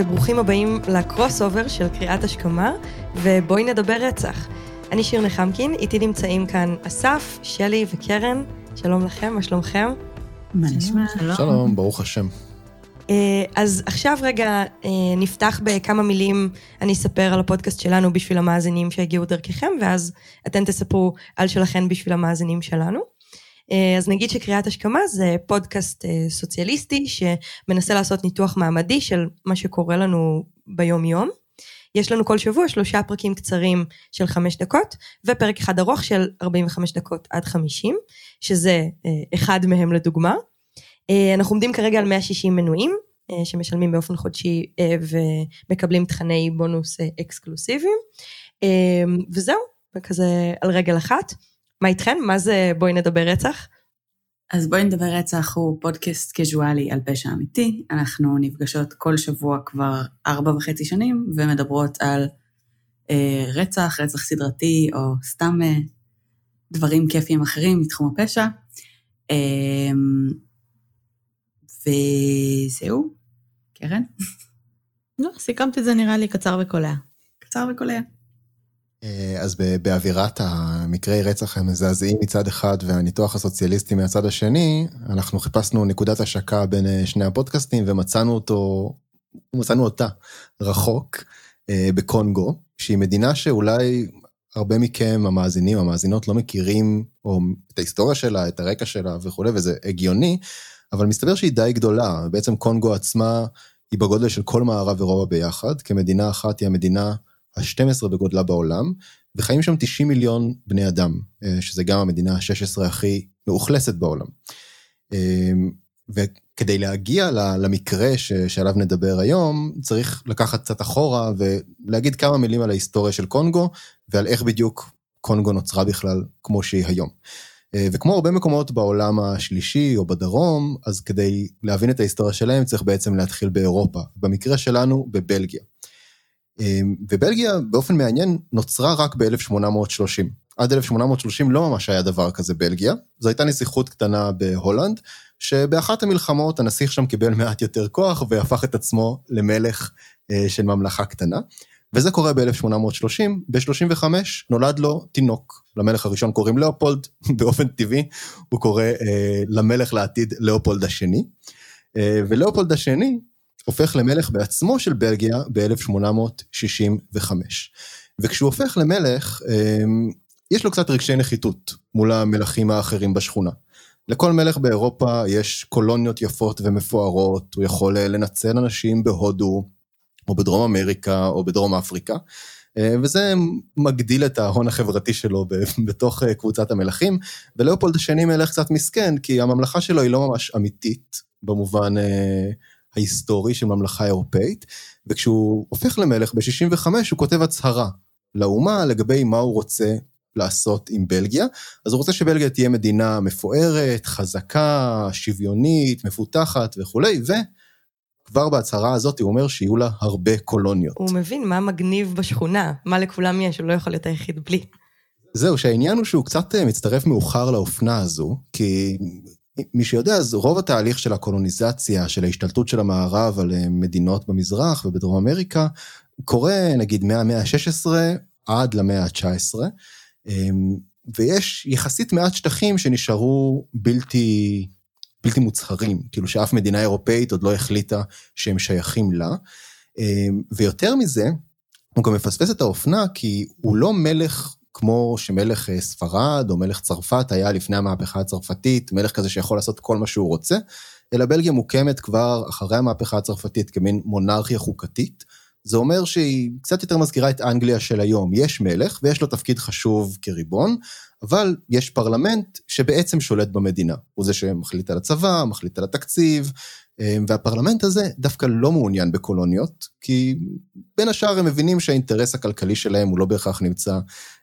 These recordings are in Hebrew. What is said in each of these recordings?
וברוכים הבאים ל-crossover של קריאת השכמה, ובואי נדבר רצח. אני שיר נחמקין, איתי נמצאים כאן אסף, שלי וקרן. שלום לכם, מה שלומכם? מה נשמע? שלום, ברוך השם. אה, אז עכשיו רגע אה, נפתח בכמה מילים, אני אספר על הפודקאסט שלנו בשביל המאזינים שהגיעו דרככם, ואז אתן תספרו על שלכם בשביל המאזינים שלנו. אה, אז נגיד שקריאת השכמה זה פודקאסט סוציאליסטי שמנסה לעשות ניתוח מעמדי של מה שקורה לנו ביום-יום. יש לנו כל שבוע שלושה פרקים קצרים של חמש דקות, ופרק אחד ארוך של 45 דקות עד 50, שזה אחד מהם לדוגמה. אה, אנחנו עומדים כרגע על 160 מנויים, אה, שמשלמים באופן חודשי אה, ומקבלים תכני בונוס אקסקלוסיביים. וזהו, כזה על רגל אחת. מה איתכן? מה זה בואי נדבר רצח? אז בואי נדבר רצח הוא פודקאסט קזואלי על פשע אמיתי. אנחנו נפגשות כל שבוע כבר ארבע וחצי שנים ומדברות על אה, רצח, רצח סדרתי או סתם אה, דברים כיפיים אחרים מתחום הפשע. אה, וזהו, קרן? לא, סיכמת את זה נראה לי קצר וקולע. קצר וקולע. אה, אז באווירת המקרי רצח המזעזעים מצד אחד והניתוח הסוציאליסטי מהצד השני, אנחנו חיפשנו נקודת השקה בין אה, שני הפודקאסטים ומצאנו אותו, מצאנו אותה רחוק אה, בקונגו, שהיא מדינה שאולי הרבה מכם, המאזינים, המאזינות, לא מכירים, או את ההיסטוריה שלה, את הרקע שלה וכולי, וזה הגיוני, אבל מסתבר שהיא די גדולה, בעצם קונגו עצמה היא בגודל של כל מערב אירופה ביחד, כמדינה אחת היא המדינה ה-12 בגודלה בעולם, וחיים שם 90 מיליון בני אדם, אה, שזה גם המדינה ה-16 הכי מאוכלסת בעולם. אה, וכדי להגיע למקרה שעליו נדבר היום, צריך לקחת קצת אחורה ולהגיד כמה מילים על ההיסטוריה של קונגו, ועל איך בדיוק קונגו נוצרה בכלל כמו שהיא היום. אה, וכמו הרבה מקומות בעולם השלישי או בדרום, אז כדי להבין את ההיסטוריה שלהם צריך בעצם להתחיל באירופה, במקרה שלנו בבלגיה. אה, ובלגיה באופן מעניין נוצרה רק ב-1830. עד 1830 לא ממש היה דבר כזה בלגיה, זו הייתה נסיכות קטנה בהולנד, שבאחת המלחמות הנסיך שם קיבל מעט יותר כוח והפך את עצמו למלך אה, של ממלכה קטנה. וזה קורה ב-1830, ב-35 נולד לו תינוק. למלך הראשון קוראים לאופולד, באופן טבעי הוא קורא אה, למלך לעתיד לאופולד השני. אה, ולאופולד השני הופך למלך בעצמו של בלגיה ב-1865. וכשהוא הופך למלך, אה, יש לו קצת רגשי נחיתות מול המלכים האחרים בשכונה. לכל מלך באירופה יש קולוניות יפות ומפוארות, הוא יכול אה, לנצל אנשים בהודו, או בדרום אמריקה או בדרום אפריקה. אה, וזה מגדיל את ההון החברתי שלו בתוך אה, קבוצת המלכים, ולאופולד השני מלך קצת מסכן, כי הממלכה שלו היא לא ממש אמיתית, במובן ההיסטורי של ממלכה אירופאית, וכשהוא הופך למלך ב-65 הוא כותב הצהרה לאומה לגבי מה הוא רוצה לעשות עם בלגיה, אז הוא רוצה שבלגיה תהיה מדינה מפוארת, חזקה, שוויונית, מפותחת וכולי, ו... כבר בהצהרה הזאת הוא אומר שיהיו לה הרבה קולוניות. הוא מבין מה מגניב בשכונה, מה לכולם יש, הוא לא יכול להיות היחיד בלי. זהו, שהעניין הוא שהוא קצת אה, מצטרף מאוחר לאופנה הזו, כי מי שיודע, אז רוב התהליך של הקולוניזציה, של ההשתלטות של המערב על אה, מדינות במזרח ובדרום אמריקה, קורה נגיד מהמאה ה-16 עד למאה ה-19, אמ, ויש יחסית מעט שטחים שנשארו בלתי בלתי מוצהרים, כאילו שאף מדינה אירופאית עוד לא החליטה שהם שייכים לה. אמ, ויותר מזה, הוא גם מפספס את האופנה כי הוא לא מלך כמו שמלך אה, ספרד או מלך צרפת היה לפני המהפכה הצרפתית, מלך כזה שיכול לעשות כל מה שהוא רוצה, אלא בלגיה מוקמת כבר אחרי המהפכה הצרפתית כמין מונרכיה חוקתית. זה אומר שהיא קצת יותר מזכירה את אנגליה של היום. יש מלך ויש לו תפקיד חשוב כריבון, אבל יש פרלמנט שבעצם שולט במדינה. הוא זה שמחליט על הצבא, מחליט על התקציב, והפרלמנט הזה דווקא לא מעוניין בקולוניות, כי בין השאר הם מבינים שהאינטרס הכלכלי שלהם הוא לא בהכרח נמצא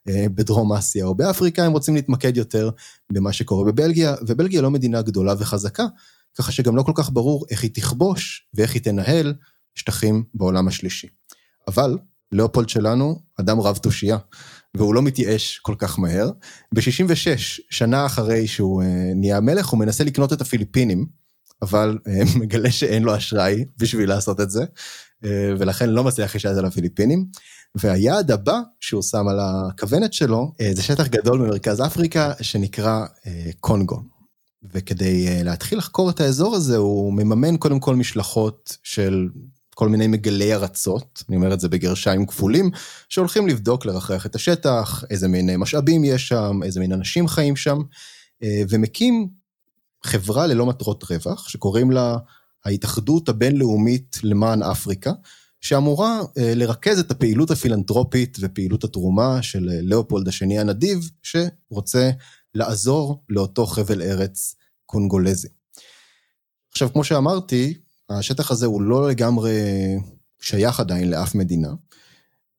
אה, בדרום אסיה או באפריקה, הם רוצים להתמקד יותר במה שקורה בבלגיה, ובלגיה לא מדינה גדולה וחזקה, ככה שגם לא כל כך ברור איך היא תכבוש ואיך היא תנהל שטחים בעולם השלישי. אבל לאופולד שלנו, אדם רב תושייה, והוא לא מתייאש כל כך מהר. ב-66, שנה אחרי שהוא uh, נהיה מלך, הוא מנסה לקנות את הפיליפינים, אבל אה, מגלה שאין לו אשראי בשביל לעשות את זה, אה, ולכן לא מצליח לשלט על הפיליפינים. והיעד הבא שהוא שם על הכוונת שלו, אה, זה שטח גדול במרכז אפריקה שנקרא קונגו. וכדי להתחיל לחקור את האזור הזה, הוא מממן קודם כל משלחות של כל מיני מגלי ארצות, אני אומר את זה בגרשיים כפולים, שהולכים לבדוק, לרחח את השטח, איזה מין משאבים יש שם, איזה מין אנשים חיים שם, ומקים חברה ללא מטרות רווח, שקוראים לה ההתאחדות הבינלאומית למען אפריקה, שאמורה אה, לרכז את הפעילות הפילנטרופית ופעילות התרומה של אה, לאופולד השני הנדיב, שרוצה לעזור לאותו חבל ארץ קונגולזי. עכשיו, כמו שאמרתי, השטח הזה הוא לא לגמרי שייך עדיין לאף מדינה,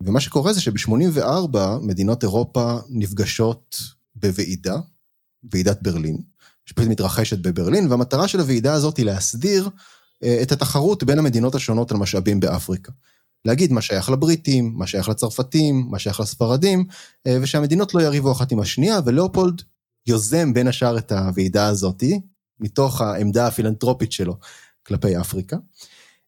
ומה שקורה זה שב-84 מדינות אירופה נפגשות בוועידה, ועידת ברלין, שפשוט מתרחשת בברלין, והמטרה של הוועידה הזאת היא להסדיר אה, את התחרות בין המדינות השונות על משאבים באפריקה. להגיד מה שייך לבריטים, מה שייך לצרפתים, מה שייך לספרדים, אה, ושהמדינות לא יריבו אחת עם השנייה, ולאופולד יוזם בין השאר את הוועידה הזאתי, מתוך העמדה הפילנטרופית שלו כלפי אפריקה.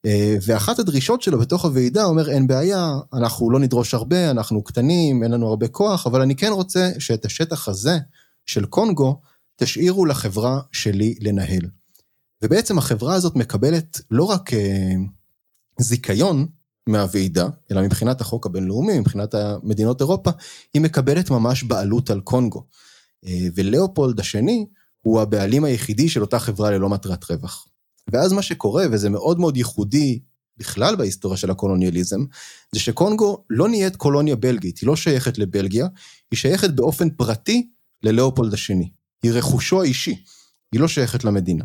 אה, ואחת הדרישות שלו בתוך הוועידה אומר, אין בעיה, אנחנו לא נדרוש הרבה, אנחנו קטנים, אין לנו הרבה כוח, אבל אני כן רוצה שאת השטח הזה של קונגו, תשאירו לחברה שלי לנהל. ובעצם החברה הזאת מקבלת לא רק אה, זיכיון מהוועידה, אלא מבחינת החוק הבינלאומי, מבחינת מדינות אירופה, היא מקבלת ממש בעלות על קונגו. אה, ולאופולד השני הוא הבעלים היחידי של אותה חברה ללא מטרת רווח. ואז מה שקורה, וזה מאוד מאוד ייחודי בכלל בהיסטוריה של הקולוניאליזם, זה שקונגו לא נהיית קולוניה בלגית, היא לא שייכת לבלגיה, היא שייכת באופן פרטי ללאופולד השני. היא רכושו האישי, היא לא שייכת למדינה.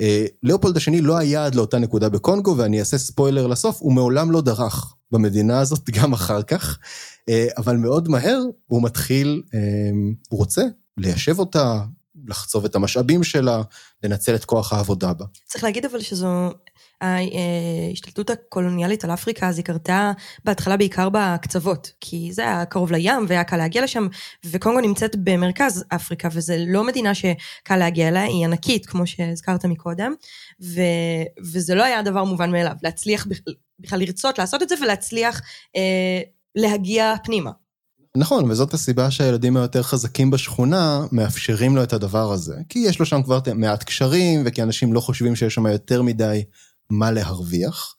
אה, לאופולד השני לא היה עד לאותה נקודה בקונגו, ואני אעשה ספוילר לסוף, הוא מעולם לא דרך במדינה הזאת גם אחר כך, אה, אבל מאוד מהר הוא מתחיל, אה, הוא רוצה ליישב אותה, לחצוב את המשאבים שלה, לנצל את כוח העבודה בה. צריך להגיד אבל שזו ההשתלטות הקולוניאלית על אפריקה, אז היא קרתה בהתחלה בעיקר בקצוות, כי זה היה קרוב לים והיה קל להגיע לשם, וקונגו נמצאת במרכז אפריקה, וזו לא מדינה שקל להגיע אליה, היא ענקית, כמו שהזכרת מקודם, ו, וזה לא היה דבר מובן מאליו, להצליח בכלל, בכלל לרצות לעשות את זה ולהצליח אה, להגיע פנימה. נכון, וזאת הסיבה שהילדים היותר חזקים בשכונה מאפשרים לו את הדבר הזה. כי יש לו שם כבר מעט קשרים, וכי אנשים לא חושבים שיש שם יותר מדי מה להרוויח.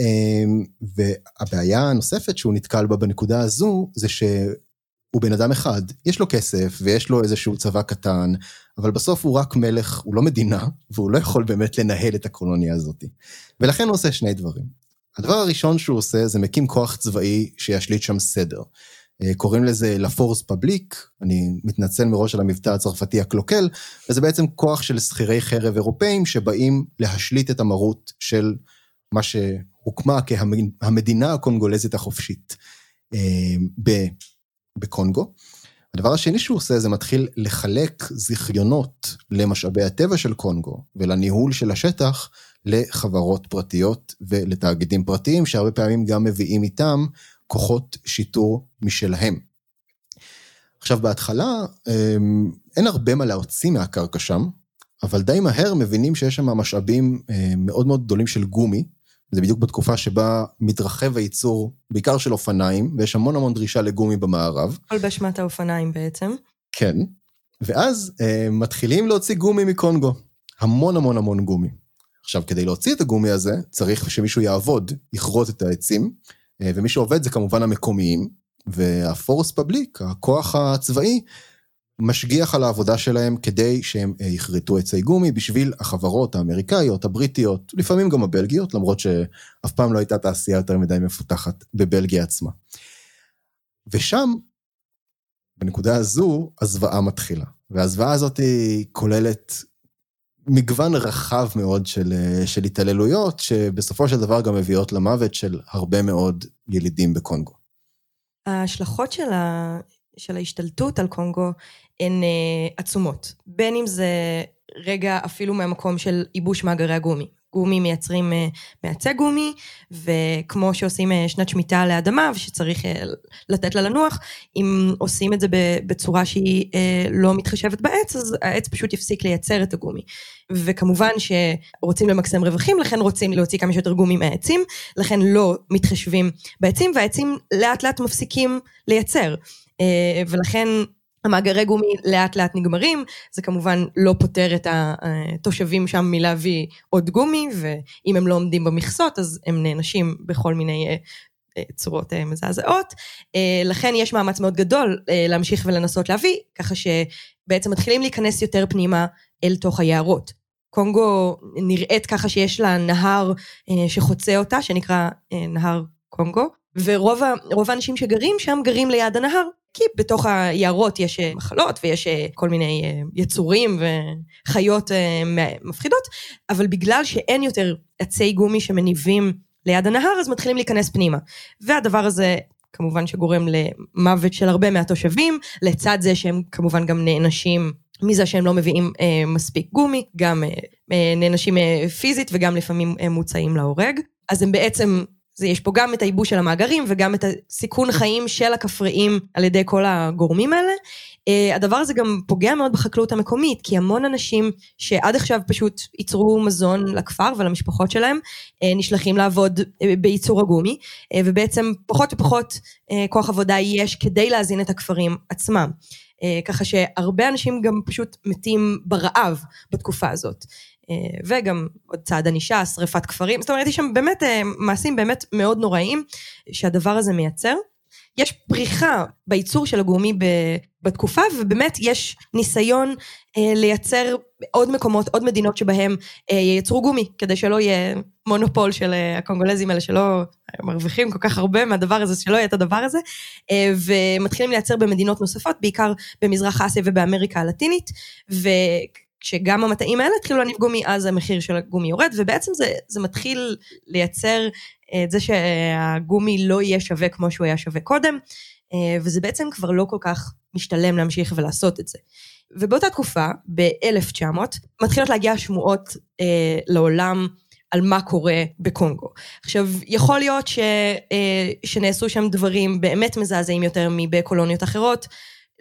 אמ, והבעיה הנוספת שהוא נתקל בה בנקודה הזו, זה שהוא בן אדם אחד, יש לו כסף ויש לו איזשהו צבא קטן, אבל בסוף הוא רק מלך, הוא לא מדינה, והוא לא יכול באמת לנהל את הקולוניה הזאת. ולכן הוא עושה שני דברים. הדבר הראשון שהוא עושה זה מקים כוח צבאי שישליט שם סדר. אה, קוראים לזה לפורס פבליק, אני מתנצל מראש על המבטא הצרפתי הקלוקל, וזה בעצם כוח של שכירי חרב אירופאים שבאים להשליט את המרות של מה שהוקמה כהמדינה הקונגולזית החופשית אה, בקונגו. הדבר השני שהוא עושה זה מתחיל לחלק זיכיונות למשאבי הטבע של קונגו ולניהול של השטח לחברות פרטיות ולתאגידים פרטיים, שהרבה פעמים גם מביאים איתם כוחות שיטור משלהם. עכשיו, בהתחלה אמ, אין הרבה מה להוציא מהקרקע שם, אבל די מהר מבינים שיש שם משאבים אה, מאוד מאוד גדולים של גומי, זה בדיוק בתקופה שבה מתרחב הייצור, בעיקר של אופניים, ויש המון המון דרישה לגומי במערב. הכל באשמת האופניים בעצם. כן, ואז אה, מתחילים להוציא גומי מקונגו, המון המון המון גומי. עכשיו, כדי להוציא את הגומי הזה, צריך שמישהו יעבוד, יכרות את העצים, ומי שעובד זה כמובן המקומיים, והפורס פבליק, הכוח הצבאי, משגיח על העבודה שלהם כדי שהם אה, יכרתו עצי גומי בשביל החברות האמריקאיות, הבריטיות, לפעמים גם הבלגיות, למרות שאף פעם לא הייתה תעשייה יותר מדי מפותחת בבלגיה עצמה. ושם, בנקודה הזו, הזוועה מתחילה. והזוועה הזאת היא כוללת מגוון רחב מאוד של, אה, של התעללויות, שבסופו של דבר גם מביאות למוות של הרבה מאוד ילידים בקונגו. ההשלכות של, ה, של ההשתלטות על קונגו הן uh, עצומות. בין אם זה רגע אפילו מהמקום של ייבוש מאגרי הגומי. גומי מייצרים אה, מעצי גומי, וכמו שעושים אה, שנת שמיטה לאדמה ושצריך אה, לתת לה לנוח, אם עושים את זה בצורה שהיא לא מתחשבת בעץ, אז העץ פשוט יפסיק לייצר את הגומי. וכמובן שרוצים למקסם רווחים, לכן רוצים להוציא כמה שיותר גומי מהעצים, לכן לא מתחשבים בעצים, והעצים לאט לאט מפסיקים לייצר. ולכן המאגרי גומי לאט לאט נגמרים, זה כמובן לא פותר את התושבים שם מלהביא עוד גומי, ואם הם לא עומדים במכסות אז הם נענשים בכל מיני אה, אה, צורות אה, מזעזעות. לכן יש מאמץ מאוד גדול להמשיך ולנסות להביא, ככה שבעצם מתחילים להיכנס יותר פנימה אל תוך היערות. קונגו נראית ככה שיש לה נהר שחוצה אותה, שנקרא נהר קונגו, ורוב האנשים שגרים שם גרים ליד הנהר, כי בתוך היערות יש אה, מחלות ויש אה, כל מיני אה, יצורים וחיות מפחידות, אבל בגלל שאין יותר עצי גומי שמניבים ליד הנהר, אז מתחילים להיכנס פנימה. והדבר הזה כמובן שגורם למוות של הרבה מהתושבים, לצד זה שהם כמובן גם נענשים מזה שהם לא מביאים אה, מספיק גומי, גם אה, נענשים אה, פיזית וגם לפעמים אה, מוצאים להורג. אז הם בעצם זה יש פה גם את הייבוש של המאגרים וגם את הסיכון חיים של הכפריים על ידי כל הגורמים האלה. Uh, הדבר הזה גם פוגע מאוד בחקלאות המקומית, כי המון אנשים שעד עכשיו פשוט ייצרו מזון לכפר ולמשפחות שלהם, uh, נשלחים לעבוד uh, בייצור הגומי, uh, ובעצם פחות ופחות uh, כוח עבודה יש כדי להזין את הכפרים עצמם. Uh, ככה שהרבה אנשים גם פשוט מתים ברעב בתקופה הזאת. אה, וגם עוד צעד ענישה, שריפת כפרים, זאת אומרת, יש שם באמת אה, מעשים באמת מאוד נוראים שהדבר הזה מייצר. יש פריחה בייצור של הגומי בתקופה, ובאמת יש ניסיון אה, לייצר עוד מקומות, עוד מדינות שבהם ייצרו גומי, כדי שלא יהיה מונופול של הקונגולזים האלה, שלא מרוויחים כל כך הרבה מהדבר הזה, שלא יהיה את הדבר הזה, ומתחילים לייצר במדינות נוספות, בעיקר במזרח אסיה ובאמריקה הלטינית, ו... כשגם המטעים האלה התחילו להניב גומי, אז המחיר של הגומי יורד, ובעצם זה, זה מתחיל לייצר אה, את זה שהגומי לא יהיה שווה כמו שהוא היה שווה קודם, אה, וזה בעצם כבר לא כל כך משתלם להמשיך ולעשות את זה. ובאותה תקופה, ב-1900, מתחילות להגיע שמועות אה, לעולם על מה קורה בקונגו. עכשיו, יכול להיות ש, אה, שנעשו שם דברים באמת מזעזעים יותר מבקולוניות אחרות,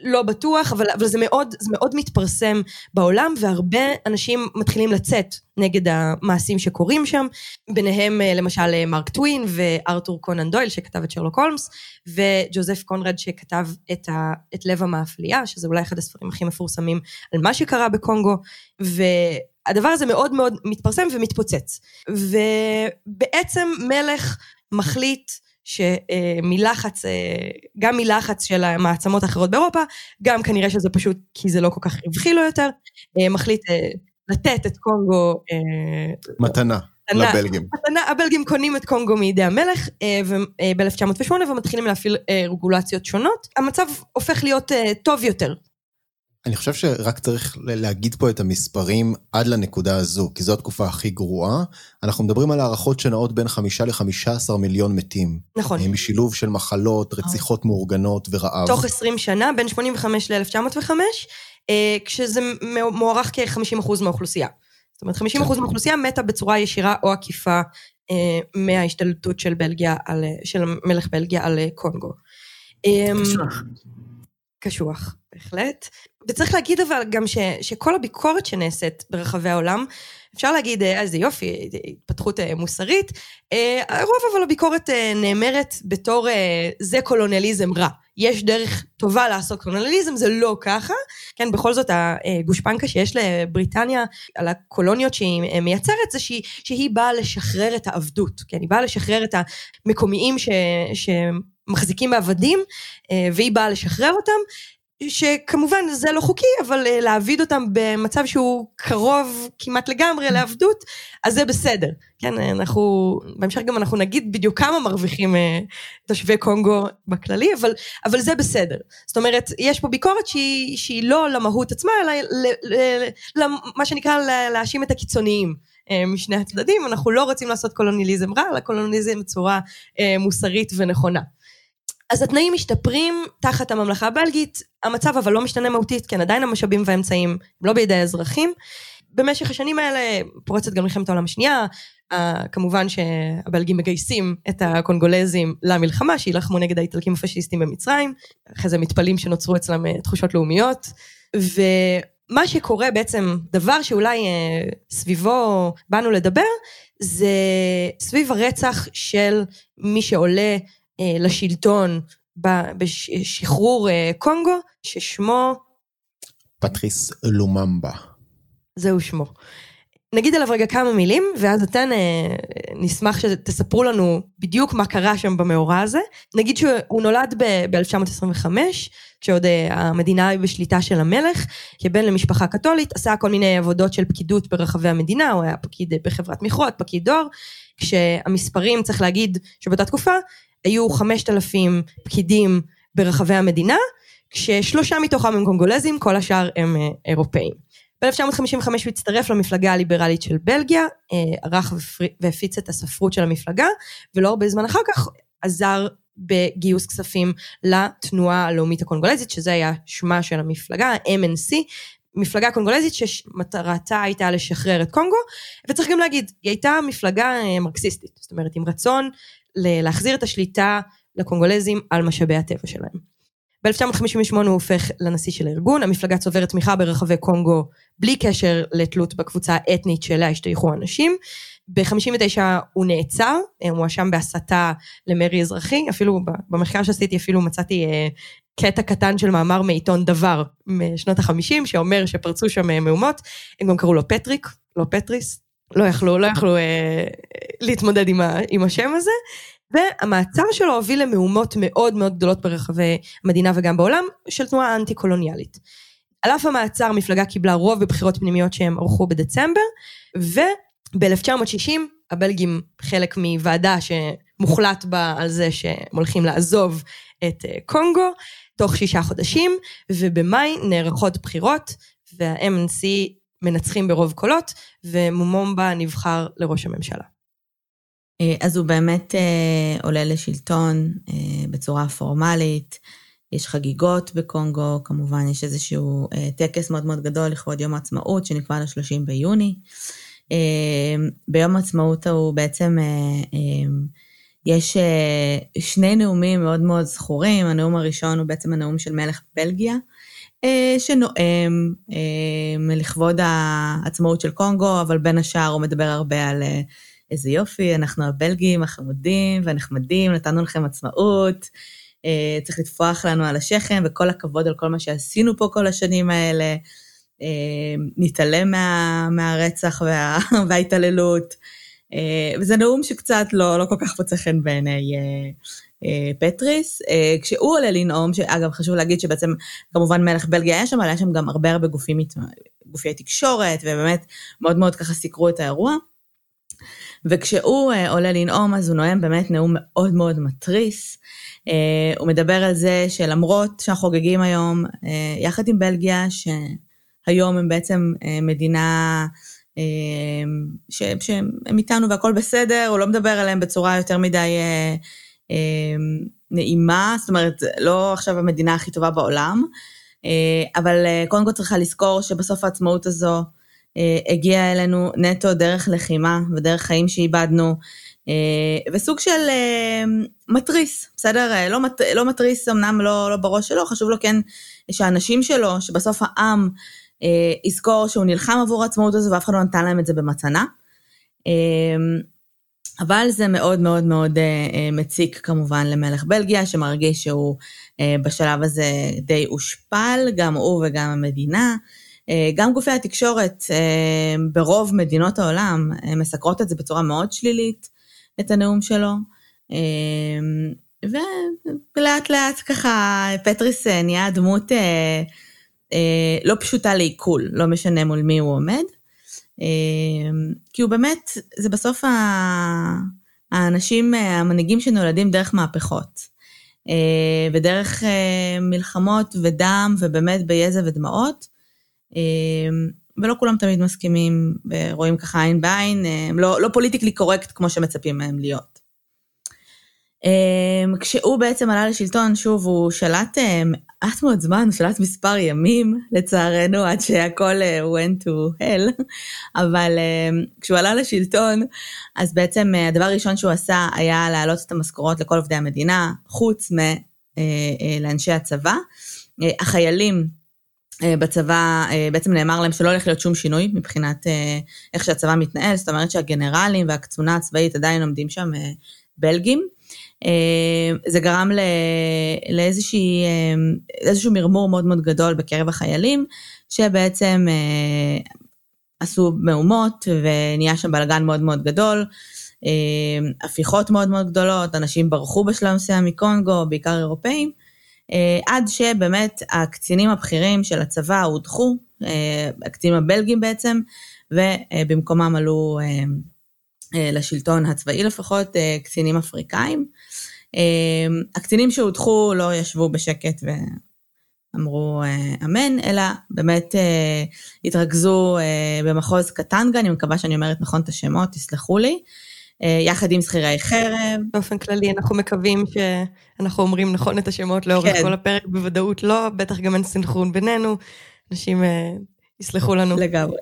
לא בטוח, אבל, אבל זה, מאוד, זה מאוד מתפרסם בעולם, והרבה אנשים מתחילים לצאת נגד המעשים שקורים שם, ביניהם אה, למשל אה, מרק טווין וארתור קונן דויל שכתב את שרלוק הולמס, וג'וזף קונרד שכתב את, ה, את לב המאפליה, שזה אולי אחד הספרים הכי מפורסמים על מה שקרה בקונגו, והדבר הזה מאוד מאוד מתפרסם ומתפוצץ. ובעצם מלך מחליט שמלחץ, אה, גם מלחץ של המעצמות האחרות באירופה, גם כנראה שזה פשוט כי זה לא כל כך רווחי לו יותר, אה, מחליט אה, לתת את קונגו... מתנה. לבלגים. מתנה, הבלגים קונים את קונגו מידי המלך ב-1908 ומתחילים להפעיל רגולציות שונות. המצב הופך להיות טוב יותר אני חושב שרק צריך להגיד פה את המספרים עד לנקודה הזו, כי זו התקופה הכי גרועה. אנחנו מדברים על הערכות שנעות בין חמישה לחמישה עשר מיליון מתים. נכון. משילוב של מחלות, רציחות מאורגנות ורעב. תוך 20 שנה, בין 85 ל-1905, אה, כשזה מוערך כ-50% מהאוכלוסייה. זאת אומרת, 50% כן. מהאוכלוסייה מתה בצורה ישירה או עקיפה אה, מההשתלטות של בלגיה, על, של מלך בלגיה על אה, קונגו. קשוח. בהחלט. וצריך להגיד אבל גם ש, שכל הביקורת שנעשית ברחבי העולם, אפשר להגיד, אה, איזה יופי, התפתחות אה, מוסרית, אה, הרוב אבל הביקורת נאמרת בתור זה קולוניאליזם רע. יש דרך טובה לעשות קולוניאליזם, זה לא ככה. כן, בכל זאת הגושפנקה שיש לבריטניה על הקולוניות שהיא מייצרת, זה שהיא, שהיא באה לשחרר את העבדות. כן, היא באה לשחרר את המקומיים ש... שמחזיקים בעבדים, והיא באה לשחרר אותם, שכמובן זה לא חוקי, אבל אה, להעביד אותם במצב שהוא קרוב כמעט לגמרי לעבדות, אז זה בסדר. כן, אנחנו, בהמשך גם אנחנו נגיד בדיוק כמה מרוויחים אה, תושבי קונגו בכללי, אבל, אבל זה בסדר. זאת אומרת, יש פה ביקורת שהיא, שהיא לא למהות עצמה, אלא למה שנקרא להאשים את הקיצוניים. אה, משני הצדדים, אנחנו לא רוצים לעשות קולוניאליזם רע, אלא קולוניאליזם בצורה מוסרית ונכונה. אז התנאים משתפרים תחת הממלכה הבלגית, המצב אבל לא משתנה מהותית, כן, עדיין המשאבים והאמצעים לא בידי האזרחים, במשך השנים האלה פורצת גם מלחמת העולם השנייה, כמובן שהבלגים מגייסים את הקונגולזים למלחמה, שיילחמו נגד האיטלקים הפשיסטים במצרים, אחרי זה מתפלאים שנוצרו אצלם uh, תחושות לאומיות, ומה שקורה בעצם, דבר שאולי uh, סביבו באנו לדבר, זה סביב הרצח של מי שעולה לשלטון בשחרור uh, קונגו, ששמו... פטריס לוממבה. זהו שמו. נגיד עליו רגע כמה מילים, ואז אתן אה, נשמח שתספרו לנו בדיוק מה קרה שם במאורע הזה. נגיד שהוא נולד ב-1925, כשעוד אה, המדינה היא בשליטה של המלך, כבן למשפחה קתולית, עשה כל מיני עבודות של פקידות ברחבי המדינה, הוא היה פקיד בחברת מכרות, פקיד דואר, כשהמספרים, צריך להגיד שבאותה תקופה, היו 5,000 פקידים ברחבי המדינה, כששלושה מתוכם הם קונגולזים, כל השאר הם אה, אירופאים. ב-1955 הוא הצטרף למפלגה הליברלית של בלגיה, אה, ערך והפיץ את הספרות של המפלגה, ולא הרבה זמן אחר כך עזר בגיוס כספים לתנועה הלאומית הקונגולזית, שזה היה שמה של המפלגה, ה-MNC, מפלגה קונגולזית שמטרתה הייתה לשחרר את קונגו, וצריך גם להגיד, היא הייתה מפלגה אה, מרקסיסטית, זאת אומרת עם רצון להחזיר את השליטה לקונגולזים על משאבי הטבע שלהם. ב-1958 הוא הופך לנשיא של הארגון, המפלגה צוברת תמיכה ברחבי קונגו בלי קשר לתלות בקבוצה האתנית שאליה השתייכו אנשים. ב-59 הוא נעצר, הוא מואשם בהסתה למרי אזרחי, אפילו במחקר שעשיתי אפילו מצאתי אה, קטע קטן של מאמר מעיתון דבר משנות ה-50, שאומר שפרצו שם אה, מהומות, הם גם קראו לו פטריק, לא פטריס, לא יכלו, לא יכלו אה, להתמודד עם, ה, עם השם הזה. והמעצר שלו הוביל למהומות מאוד מאוד גדולות ברחבי המדינה וגם בעולם, של תנועה אנטי-קולוניאלית. על אף המעצר, המפלגה קיבלה רוב בבחירות פנימיות שהם ערכו בדצמבר, וב-1960 הבלגים חלק מוועדה שמוחלט בה על זה שהם הולכים לעזוב את אה, קונגו, תוך שישה חודשים, ובמאי נערכות בחירות, וה-MNC מנצחים ברוב קולות, ומומומבה נבחר לראש הממשלה. אה, אז הוא באמת אה, עולה לשלטון אה, בצורה פורמלית, יש חגיגות בקונגו, כמובן יש איזשהו טקס מאוד מאוד גדול לכבוד יום העצמאות שנקבע ל-30 ביוני. ביום העצמאות הוא בעצם, יש שני נאומים מאוד מאוד זכורים, הנאום הראשון הוא בעצם הנאום של מלך בלגיה, שנואם לכבוד העצמאות של קונגו, אבל בין השאר הוא מדבר הרבה על איזה יופי, אנחנו הבלגים החמודים והנחמדים, נתנו לכם עצמאות, אה, צריך לטפוח לנו על השכם, וכל הכבוד על כל מה שעשינו פה כל השנים האלה. אה, נתעלם מה, מהרצח וה, וההתעללות. אה, וזה נאום שקצת לא, לא כל כך מוצא חן בעיני אה, אה, פטריס. אה, כשהוא עולה לנאום, שאגב, חשוב להגיד שבעצם, כמובן מלך בלגיה היה שם, אבל היה שם גם הרבה הרבה גופים, גופי תקשורת, ובאמת מאוד מאוד ככה סיקרו את האירוע. וכשהוא uh, עולה לנאום, אז הוא נואם באמת נאום מאוד מאוד מתריס. הוא מדבר על זה שלמרות שאנחנו חוגגים היום, יחד עם בלגיה, שהיום הם בעצם מדינה שהם איתנו והכל בסדר, הוא לא מדבר עליהם בצורה יותר מדי נעימה, זאת אומרת, לא עכשיו המדינה הכי טובה בעולם, uh, אבל uh, קודם כל צריכה לזכור שבסוף העצמאות הזו, אה, הגיע אלינו נטו דרך לחימה ודרך חיים שאיבדנו, אה, וסוג של אה, מתריס, בסדר? לא, מת, לא מתריס אמנם לא, לא בראש שלו, חשוב לו כן שהאנשים שלו, שבסוף העם יזכור שהוא נלחם עבור העצמאות הזו ואף אחד לא נתן להם את זה במתנה. אבל זה מאוד מאוד מאוד מציק כמובן למלך בלגיה, שמרגיש שהוא בשלב הזה די הושפל, גם הוא וגם המדינה. אה, גם גופי התקשורת אה, ברוב מדינות העולם אה, מסקרות את זה בצורה מאוד שלילית, את הנאום שלו. ולאט לאט ככה פטריס נהיה דמות לא פשוטה לעיכול, לא משנה מול מי הוא עומד. כי הוא באמת, זה בסוף האנשים, המנהיגים שנולדים דרך מהפכות. ודרך מלחמות ודם ובאמת ביזע ודמעות. אמ, ולא כולם תמיד מסכימים ורואים ככה עין בעין, הם לא, לא politically correct כמו שמצפים מהם להיות. אמ, כשהוא בעצם עלה לשלטון, שוב, הוא שלט אה, מעט מאוד זמן, הוא שלט מספר ימים, לצערנו, עד שהכל אה, went to hell, אבל אמ, כשהוא עלה לשלטון, אז בעצם אה, הדבר הראשון שהוא עשה היה להעלות את המשכורות לכל עובדי המדינה, חוץ מלאנשי הצבא. החיילים בצבא, בעצם נאמר להם שלא הולך להיות שום שינוי מבחינת איך שהצבא מתנהל, זאת אומרת שהגנרלים והקצונה הצבאית עדיין עומדים שם בלגים. אה, זה גרם לאיזשהו מרמור מאוד מאוד גדול בקרב החיילים, שבעצם אה, עשו מהומות ונהיה שם בלאגן מאוד מאוד גדול, אה, הפיכות מאוד מאוד גדולות, אנשים ברחו בשלב מסוים מקונגו, בעיקר אירופאים, עד שבאמת הקצינים הבכירים של הצבא הודחו, הקצינים הבלגים בעצם, ובמקומם עלו לשלטון הצבאי לפחות קצינים אפריקאים. אמ, הקצינים שהודחו לא ישבו בשקט ואמרו אה, אמן, אלא באמת אה, התרכזו אה, במחוז קטנגה, אני מקווה שאני אומרת נכון את השמות, תסלחו לי. יחד עם שכירי חרב. באופן כללי, אנחנו מקווים שאנחנו אומרים נכון את השמות לאורך כן. כל הפרק, בוודאות לא, בטח גם אין סנכרון בינינו, אנשים יסלחו לנו. לגמרי.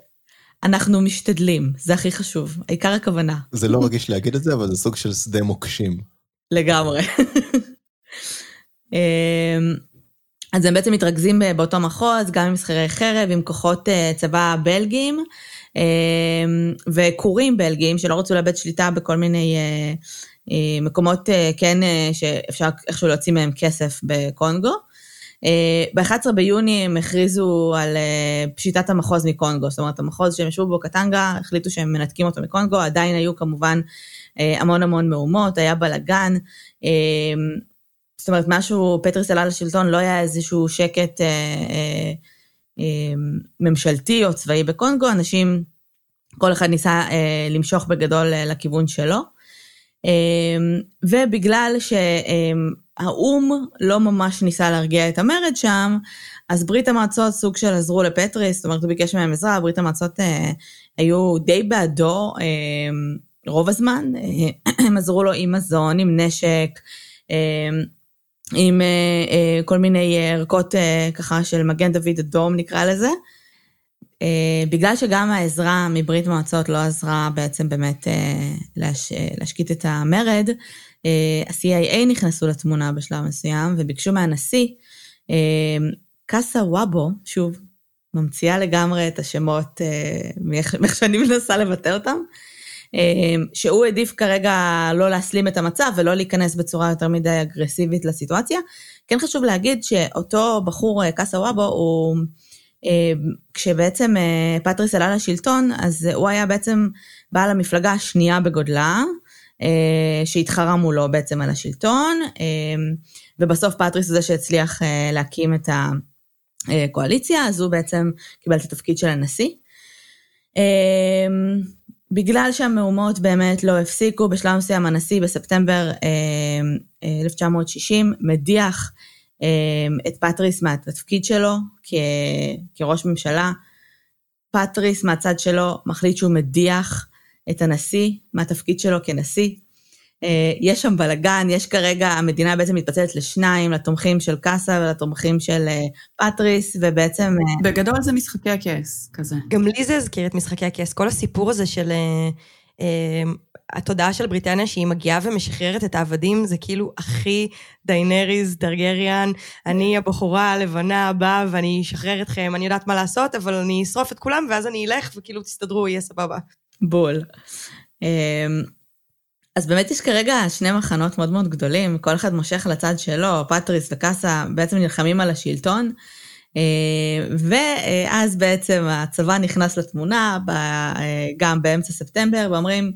אנחנו משתדלים, זה הכי חשוב, העיקר הכוונה. זה לא רגיש להגיד את זה, אבל זה סוג של שדה מוקשים. לגמרי. אמ, אז הם בעצם מתרכזים באותו מחוז, גם עם שכירי חרב, עם כוחות אה, צבא בלגיים, אמ, וכורים בלגיים שלא רצו לאבד שליטה בכל מיני אה, אה, מקומות, כן, שאפשר איכשהו להוציא מהם כסף בקונגו. ב-11 ביוני הם הכריזו על פשיטת המחוז מקונגו, זאת אומרת, המחוז שהם ישבו בו, קטנגה, החליטו שהם מנתקים אותו מקונגו, עדיין היו כמובן המון המון מהומות, היה בלאגן. אה, זאת אומרת, משהו, פטריס עלה לשלטון, לא היה איזשהו שקט אה, ממשלתי או צבאי בקונגו, אנשים, כל אחד ניסה למשוך בגדול לכיוון שלו. ובגלל שהאו"ם לא ממש ניסה להרגיע את המרד שם, אז ברית המועצות סוג של עזרו לפטריס, זאת אומרת, הוא ביקש מהם עזרה, ברית המועצות היו די בעדו, רוב הזמן, אה, הם עזרו לו עם מזון, עם נשק, אה, עם אה, כל מיני ערכות ככה של מגן דוד אדום נקרא לזה. בגלל שגם העזרה מברית מועצות לא עזרה בעצם באמת להש... להשקיט את המרד, ה-CIA נכנסו לתמונה בשלב מסוים וביקשו מהנשיא, קאסה וואבו, שוב, ממציאה לגמרי את השמות מאיך שאני מנסה לבטא אותם, שהוא העדיף כרגע לא להסלים את המצב ולא להיכנס בצורה יותר מדי אגרסיבית לסיטואציה. כן חשוב להגיד שאותו בחור, אה, קאסה וואבו, הוא... אמ, כשבעצם אה, פטריס עלה לשלטון, אז הוא היה בעצם בעל המפלגה השנייה בגודלה, אה, שהתחרה מולו בעצם על השלטון, אמ, ובסוף פטריס הוא זה שהצליח להקים את הקואליציה, אז הוא בעצם קיבל את התפקיד של הנשיא. בגלל שהמהומות באמת לא הפסיקו, בשלב מסוים הנשיא בספטמבר 1960 אה, אה, מדיח אה, את פטריס מהתפקיד שלו כ, כראש ממשלה. פטריס מהצד שלו מחליט שהוא מדיח את הנשיא מהתפקיד שלו כנשיא. אה, יש שם בלאגן, יש כרגע, המדינה בעצם מתפצלת לשניים, לתומכים של קאסה ולתומכים של אה, פטריס, ובעצם... אה, בגדול זה משחקי הכס, כזה. גם לי זה הזכיר את משחקי הכס. כל הסיפור הזה של... התודעה של בריטניה שהיא מגיעה ומשחררת את העבדים, זה כאילו הכי דיינריז, טרגריאן, אני הבחורה הלבנה הבאה ואני אשחרר אתכם, אני יודעת מה לעשות, אבל אני אשרוף את כולם ואז אני אלך וכאילו תסתדרו, יהיה סבבה. בול. אז באמת יש כרגע שני מחנות מאוד מאוד גדולים, כל אחד מושך לצד שלו, פטריס וקאסה בעצם נלחמים על השלטון, אה, ואז בעצם הצבא נכנס לתמונה, גם באמצע ספטמבר, ואומרים,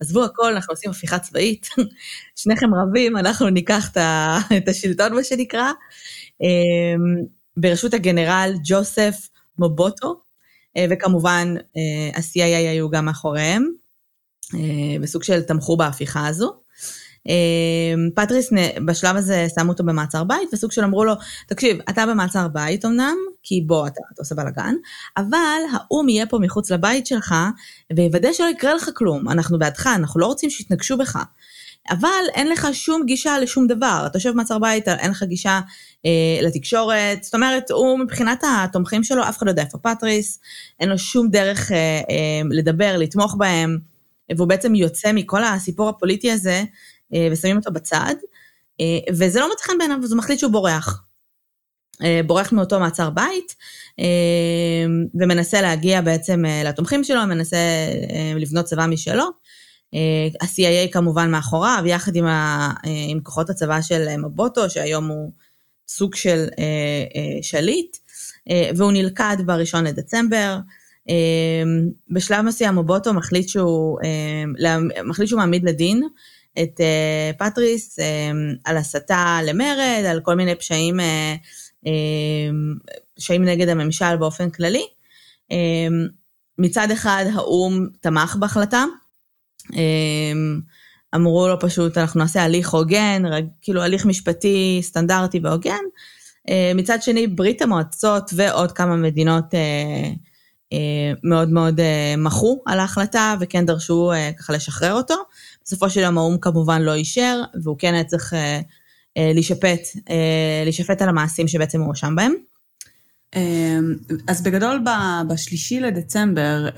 עזבו הכל, אנחנו עושים הפיכה צבאית, שניכם רבים, אנחנו ניקח את השלטון, מה שנקרא, אה, בראשות הגנרל ג'וסף מובוטו, אה, וכמובן ה-CIA היו גם מאחוריהם. אה, בסוג של תמכו בהפיכה הזו. אה, פטריס בשלב הזה שמו אותו במעצר בית, וסוג של אמרו לו, תקשיב, אתה במעצר בית אמנם, כי בוא, אתה, אתה עושה בלאגן, אבל האו"ם יהיה פה מחוץ לבית שלך, ויוודא שלא יקרה לך כלום, אנחנו בעדך, אנחנו לא רוצים שיתנגשו בך. אבל אין לך שום גישה לשום דבר. אתה יושב במעצר בית, אין לך גישה אה, לתקשורת, זאת אומרת, הוא מבחינת התומכים שלו, אף אחד לא יודע איפה פטריס, אין לו שום דרך אה, אה, לדבר, לתמוך בהם, והוא בעצם יוצא מכל הסיפור הפוליטי הזה, אה, ושמים אותו בצד, אה, וזה לא מוצא חן בעיניו, אז הוא מחליט שהוא בורח. אה, בורח מאותו מעצר בית, ומנסה להגיע בעצם לתומכים שלו, מנסה לבנות צבא משלו. ה-CIA כמובן מאחוריו, יחד עם, ה, עם כוחות הצבא של מבוטו, שהיום הוא סוג של שליט, והוא נלכד ב-1 לדצמבר. בשלב מסוים מבוטו מחליט שהוא, מחליט שהוא מעמיד לדין את פטריס על הסתה למרד, על כל מיני פשעים, פשעים נגד הממשל באופן כללי. מצד אחד האו"ם תמך בהחלטה, אמ, אמרו לו פשוט, אנחנו נעשה הליך הוגן, כאילו הליך משפטי סטנדרטי והוגן. אה, מצד שני, ברית המועצות ועוד כמה מדינות אה, אה, מאוד מאוד מחו על ההחלטה וכן דרשו ככה לשחרר אותו. בסופו של יום האו"ם כמובן לא אישר, והוא כן היה צריך להישפט, להישפט על המעשים שבעצם הוא הואשם בהם. אמ, אז בגדול, בשלישי לדצמבר,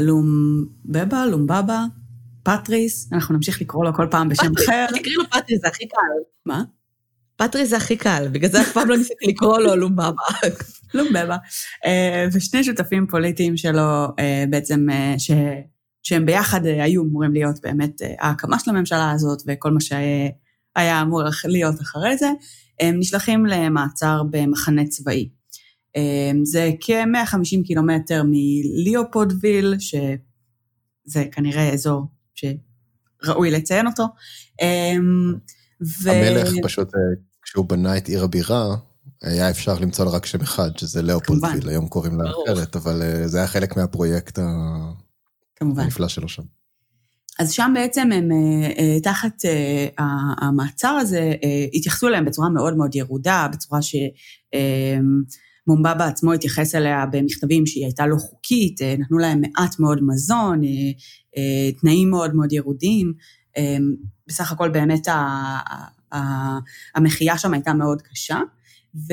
לומבבה, לומבבה, פטריס, אנחנו נמשיך לקרוא לו כל פעם בשם אחר. תקראי לו פטריס, זה הכי קל. מה? פטריס זה הכי קל, בגלל זה אף פעם לא ניסיתי לקרוא לו לומבבה. לומבבה. אה, ושני שותפים פוליטיים שלו אה, בעצם, אה, ש... שהם ביחד היו אמורים להיות באמת ההקמה של הממשלה הזאת וכל מה שהיה אמור להיות אחרי זה, הם נשלחים למעצר במחנה צבאי. זה כ-150 קילומטר מליאופולדוויל, שזה כנראה אזור שראוי לציין אותו. אמ, ו... המלך פשוט, כשהוא בנה את עיר הבירה, היה אפשר למצוא לו רק שם אחד, שזה לאופולדוויל, היום קוראים לה אחרת, אבל אה, זה היה חלק מהפרויקט כמובן. הנפלא שלו שם. אז שם בעצם הם, אה, תחת המעצר הזה, התייחסו אליהם בצורה מאוד מאוד ירודה, בצורה ש... מומבה בעצמו התייחס אליה במכתבים שהיא הייתה לא חוקית, אה, נתנו להם מעט מאוד מזון, אה, אה, תנאים מאוד מאוד ירודים. בסך הכל באמת המחיה שם הייתה מאוד קשה. ו,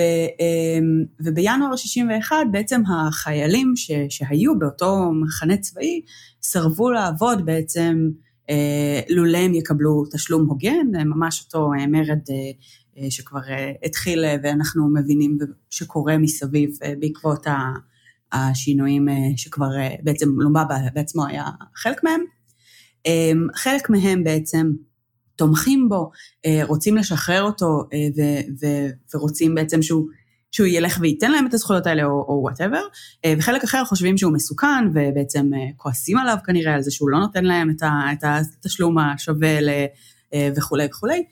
ובינואר 61 בעצם החיילים ש, שהיו באותו מחנה צבאי סרבו לעבוד בעצם לולא הם יקבלו תשלום הוגן, ממש אותו מרד אה, שכבר אה, התחיל אה, ואנחנו מבינים שקורה מסביב בעקבות השינויים שכבר בעצם לומבה בעצמו היה חלק מהם. חלק מהם בעצם תומכים בו, רוצים לשחרר אותו ורוצים בעצם שהוא, שהוא ילך וייתן להם את הזכויות האלה או whatever, וחלק אחר חושבים שהוא מסוכן ובעצם כועסים עליו כנראה על זה שהוא לא נותן להם את התשלום השווה וכולי וכולי.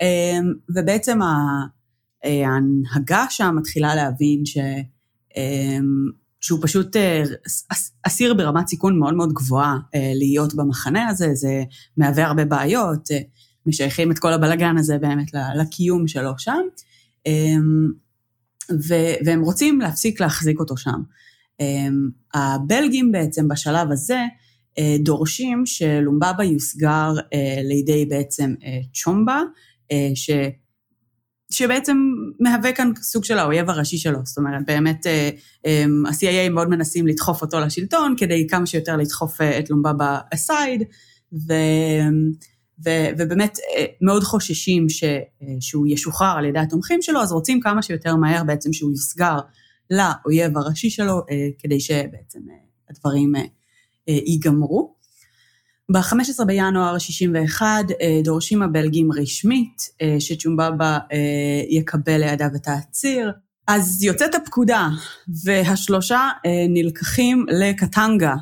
אמ, ובעצם אה, ההנהגה שם מתחילה להבין ש... שהוא פשוט אה, אסיר ברמת סיכון מאוד מאוד גבוהה אה, להיות במחנה הזה, זה מהווה הרבה בעיות, משייכים את כל הבלגן הזה באמת לקיום שלו שם, אמ, והם רוצים להפסיק להחזיק אותו שם. הבלגים בעצם בשלב הזה דורשים שלומבבה יוסגר לידי בעצם צ'ומבה, אה, ש... שבעצם מהווה כאן סוג של האויב הראשי שלו. זאת אומרת, באמת אה, אה, ה-CIA מאוד מנסים לדחוף אותו לשלטון, כדי כמה שיותר לדחוף את לומבבה אסייד, ו... ו... ובאמת מאוד חוששים ש... שהוא ישוחרר על ידי התומכים שלו, אז רוצים כמה שיותר מהר בעצם שהוא יוסגר לאויב הראשי שלו, כדי שבעצם הדברים ייגמרו. ב-15 בינואר 61 אה, דורשים הבלגים רשמית אה, שצ'ומבאבה אה, יקבל לידיו את העציר. אז יוצאת הפקודה, והשלושה נלקחים לקטנגה,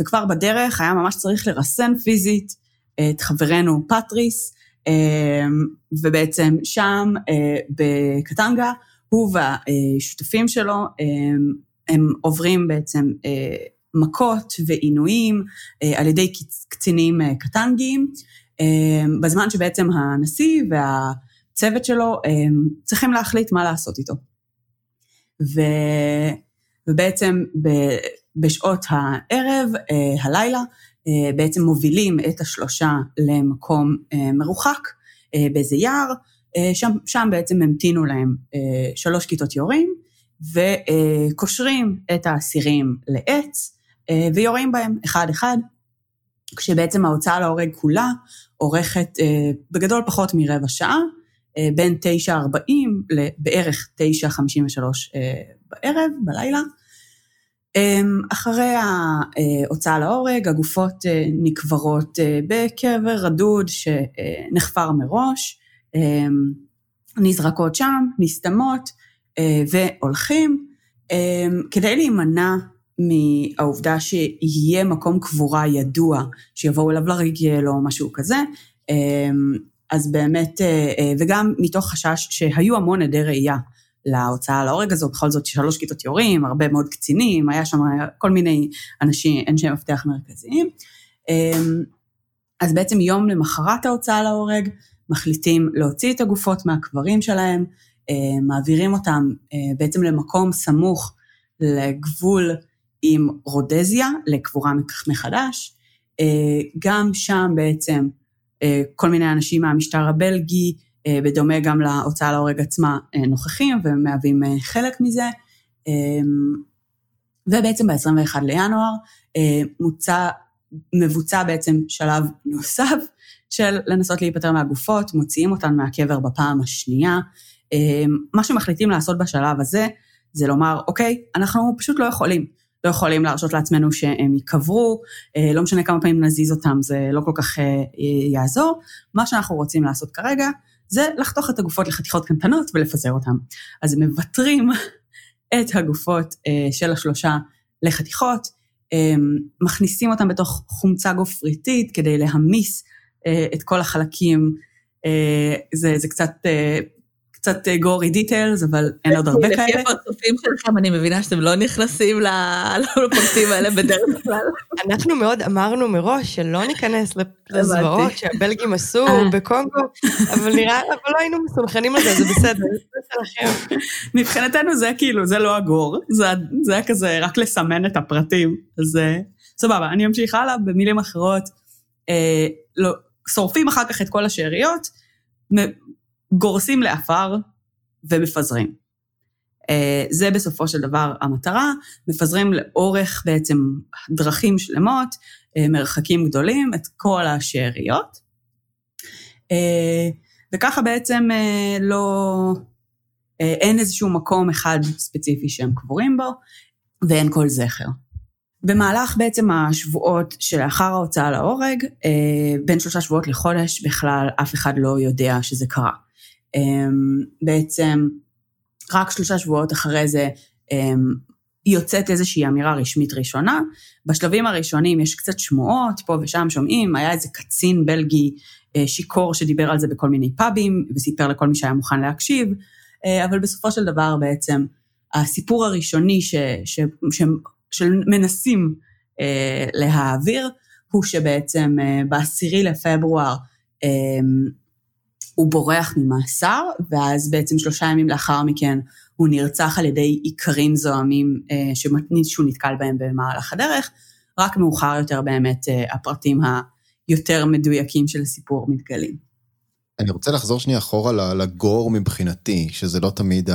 וכבר בדרך היה ממש צריך לרסן פיזית את חברנו פטריס, ובעצם שם בקטנגה, הוא והשותפים שלו, הם עוברים בעצם מכות ועינויים אה, על ידי קצינים אה, קטנגיים, אה, בזמן שבעצם הנשיא והצוות שלו צריכים להחליט מה לעשות איתו. ו... ובעצם ב... בשעות הערב, הלילה, בעצם מובילים את השלושה למקום מרוחק באיזה יער, שם, שם בעצם המתינו להם שלוש כיתות יורים, וקושרים את האסירים לעץ, ויורים בהם אחד-אחד, כשבעצם ההוצאה להורג כולה אורכת בגדול פחות מרבע שעה, בין 9.40 לבערך 9.53 בערב, בלילה. אמ, אחרי ההוצאה להורג, הגופות אה, נקברות אה, בקבר רדוד שנחפר מראש, אמ, נזרקות שם, נסתמות אה, והולכים. אמ, כדי להימנע מהעובדה שיהיה מקום קבורה ידוע, שיבואו אליו לרגל או משהו כזה, אז באמת, וגם מתוך חשש שהיו המון עדי ראייה להוצאה להורג הזו, בכל זאת שלוש כיתות יורים, הרבה מאוד קצינים, היה שם כל מיני אנשים, אנשי מפתח מרכזיים. אמ, אז בעצם יום למחרת ההוצאה להורג, מחליטים להוציא את הגופות מהקברים שלהם, אמ, מעבירים אותם אה, בעצם למקום סמוך לגבול עם רודזיה, לקבורה מחדש. גם שם בעצם אה, כל מיני אנשים מהמשטר הבלגי, בדומה גם להוצאה להורג עצמה, אה, נוכחים ומהווים אה, חלק מזה. ובעצם ב-21 לינואר מוצע, מבוצע בעצם שלב נוסף של לנסות להיפטר מהגופות, מוציאים אותן מהקבר בפעם השנייה. מה שמחליטים לעשות בשלב הזה, זה לומר, אוקיי, אנחנו פשוט לא יכולים. לא יכולים להרשות לעצמנו שהם ייקברו, לא משנה כמה פעמים נזיז אותם, זה לא כל כך יעזור. מה שאנחנו רוצים לעשות כרגע, זה לחתוך את הגופות לחתיכות קטנטנות ולפזר אותן. אז הם מוותרים את הגופות אה, של השלושה לחתיכות, אה, מכניסים אותן בתוך חומצה גופריתית כדי להמיס אה, את כל החלקים. אה, זה, זה קצת אה, קצת גורי דיטיילס, אבל אין עוד הרבה כאלה. לפי הפרצופים שלכם, אני מבינה שאתם לא נכנסים לפרטים האלה בדרך כלל. אנחנו מאוד אמרנו מראש שלא ניכנס לזוועות שהבלגים עשו אה. בקונגו, אבל נראה, אבל לא היינו מסונכנים על זה, זה בסדר. מבחינתנו זה כאילו, זה לא הגור, זה היה כזה רק לסמן את הפרטים, אז אה, סבבה, אני אמשיך הלאה, במילים אחרות, אה, לא, שורפים אחר כך את כל השאריות, גורסים לעפר ומפזרים. אה, זה בסופו של דבר המטרה, מפזרים לאורך בעצם דרכים שלמות, אה, מרחקים גדולים, את כל השאריות. אה, וככה בעצם לא, אין איזשהו מקום אחד ספציפי שהם קבורים בו, ואין כל זכר. במהלך בעצם השבועות שלאחר ההוצאה להורג, בין שלושה שבועות לחודש, בכלל אף אחד לא יודע שזה קרה. אמ, בעצם רק שלושה שבועות אחרי זה אמ, יוצאת איזושהי אמירה רשמית ראשונה. בשלבים הראשונים יש קצת שמועות, פה ושם שומעים, היה איזה קצין בלגי אה, שיכור שדיבר על זה בכל מיני פאבים, וסיפר לכל מי שהיה מוכן להקשיב, אה, אבל בסופו של דבר בעצם הסיפור הראשוני ש, ש, ש, שמנסים אה, להעביר, הוא שבעצם בעשירי לפברואר הוא בורח ממאסר, ואז בעצם שלושה ימים לאחר מכן הוא נרצח על ידי איכרים זועמים אה, שהוא נתקל בהם במהלך הדרך. רק מאוחר יותר באמת אה, הפרטים היותר מדויקים של הסיפור מתגלים. אני רוצה לחזור שנייה אחורה לגור מבחינתי, שזה לא תמיד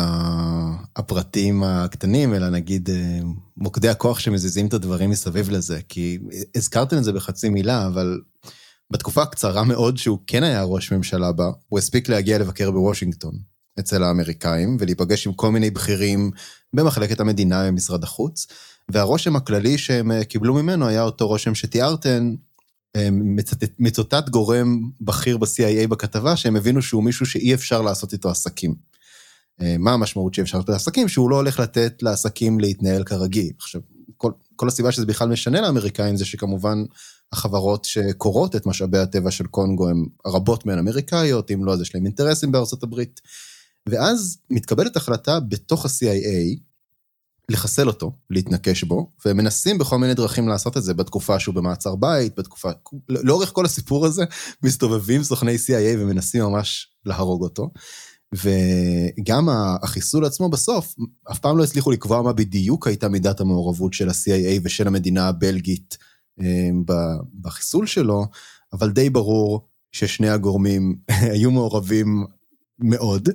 הפרטים הקטנים, אלא נגיד אה, מוקדי הכוח שמזיזים את הדברים מסביב לזה, כי הזכרתם את זה בחצי מילה, אבל בתקופה הקצרה מאוד שהוא כן היה ראש ממשלה בה, הוא הספיק להגיע לבקר בוושינגטון, אצל האמריקאים, ולהיפגש עם כל מיני בכירים במחלקת המדינה במשרד החוץ, והרושם הכללי שהם אה, קיבלו ממנו היה אותו רושם שתיארתן, אה, מצוטט גורם בכיר ב-CIA בכתבה, שהם הבינו שהוא מישהו שאי אפשר לעשות איתו עסקים. אה, מה המשמעות שאי אפשר לעשות עסקים? שהוא לא הולך לתת לעסקים להתנהל כרגיל. עכשיו, כל, כל הסיבה שזה בכלל משנה לאמריקאים זה שכמובן החברות שקורות את משאבי הטבע של קונגו הן רבות מהן אמריקאיות, אם לא אז יש להם אינטרסים בארצות הברית. ואז מתקבלת החלטה בתוך ה-CIA לחסל אותו, להתנקש בו, והם מנסים בכל מיני דרכים לעשות את זה בתקופה שהוא במעצר בית, בתקופה, לאורך כל הסיפור הזה מסתובבים סוכני CIA ומנסים ממש להרוג אותו. וגם החיסול עצמו בסוף, אף פעם לא הצליחו לקבוע מה בדיוק הייתה מידת המעורבות של ה-CIA ושל המדינה הבלגית בחיסול שלו, אבל די ברור ששני הגורמים היו מעורבים מאוד.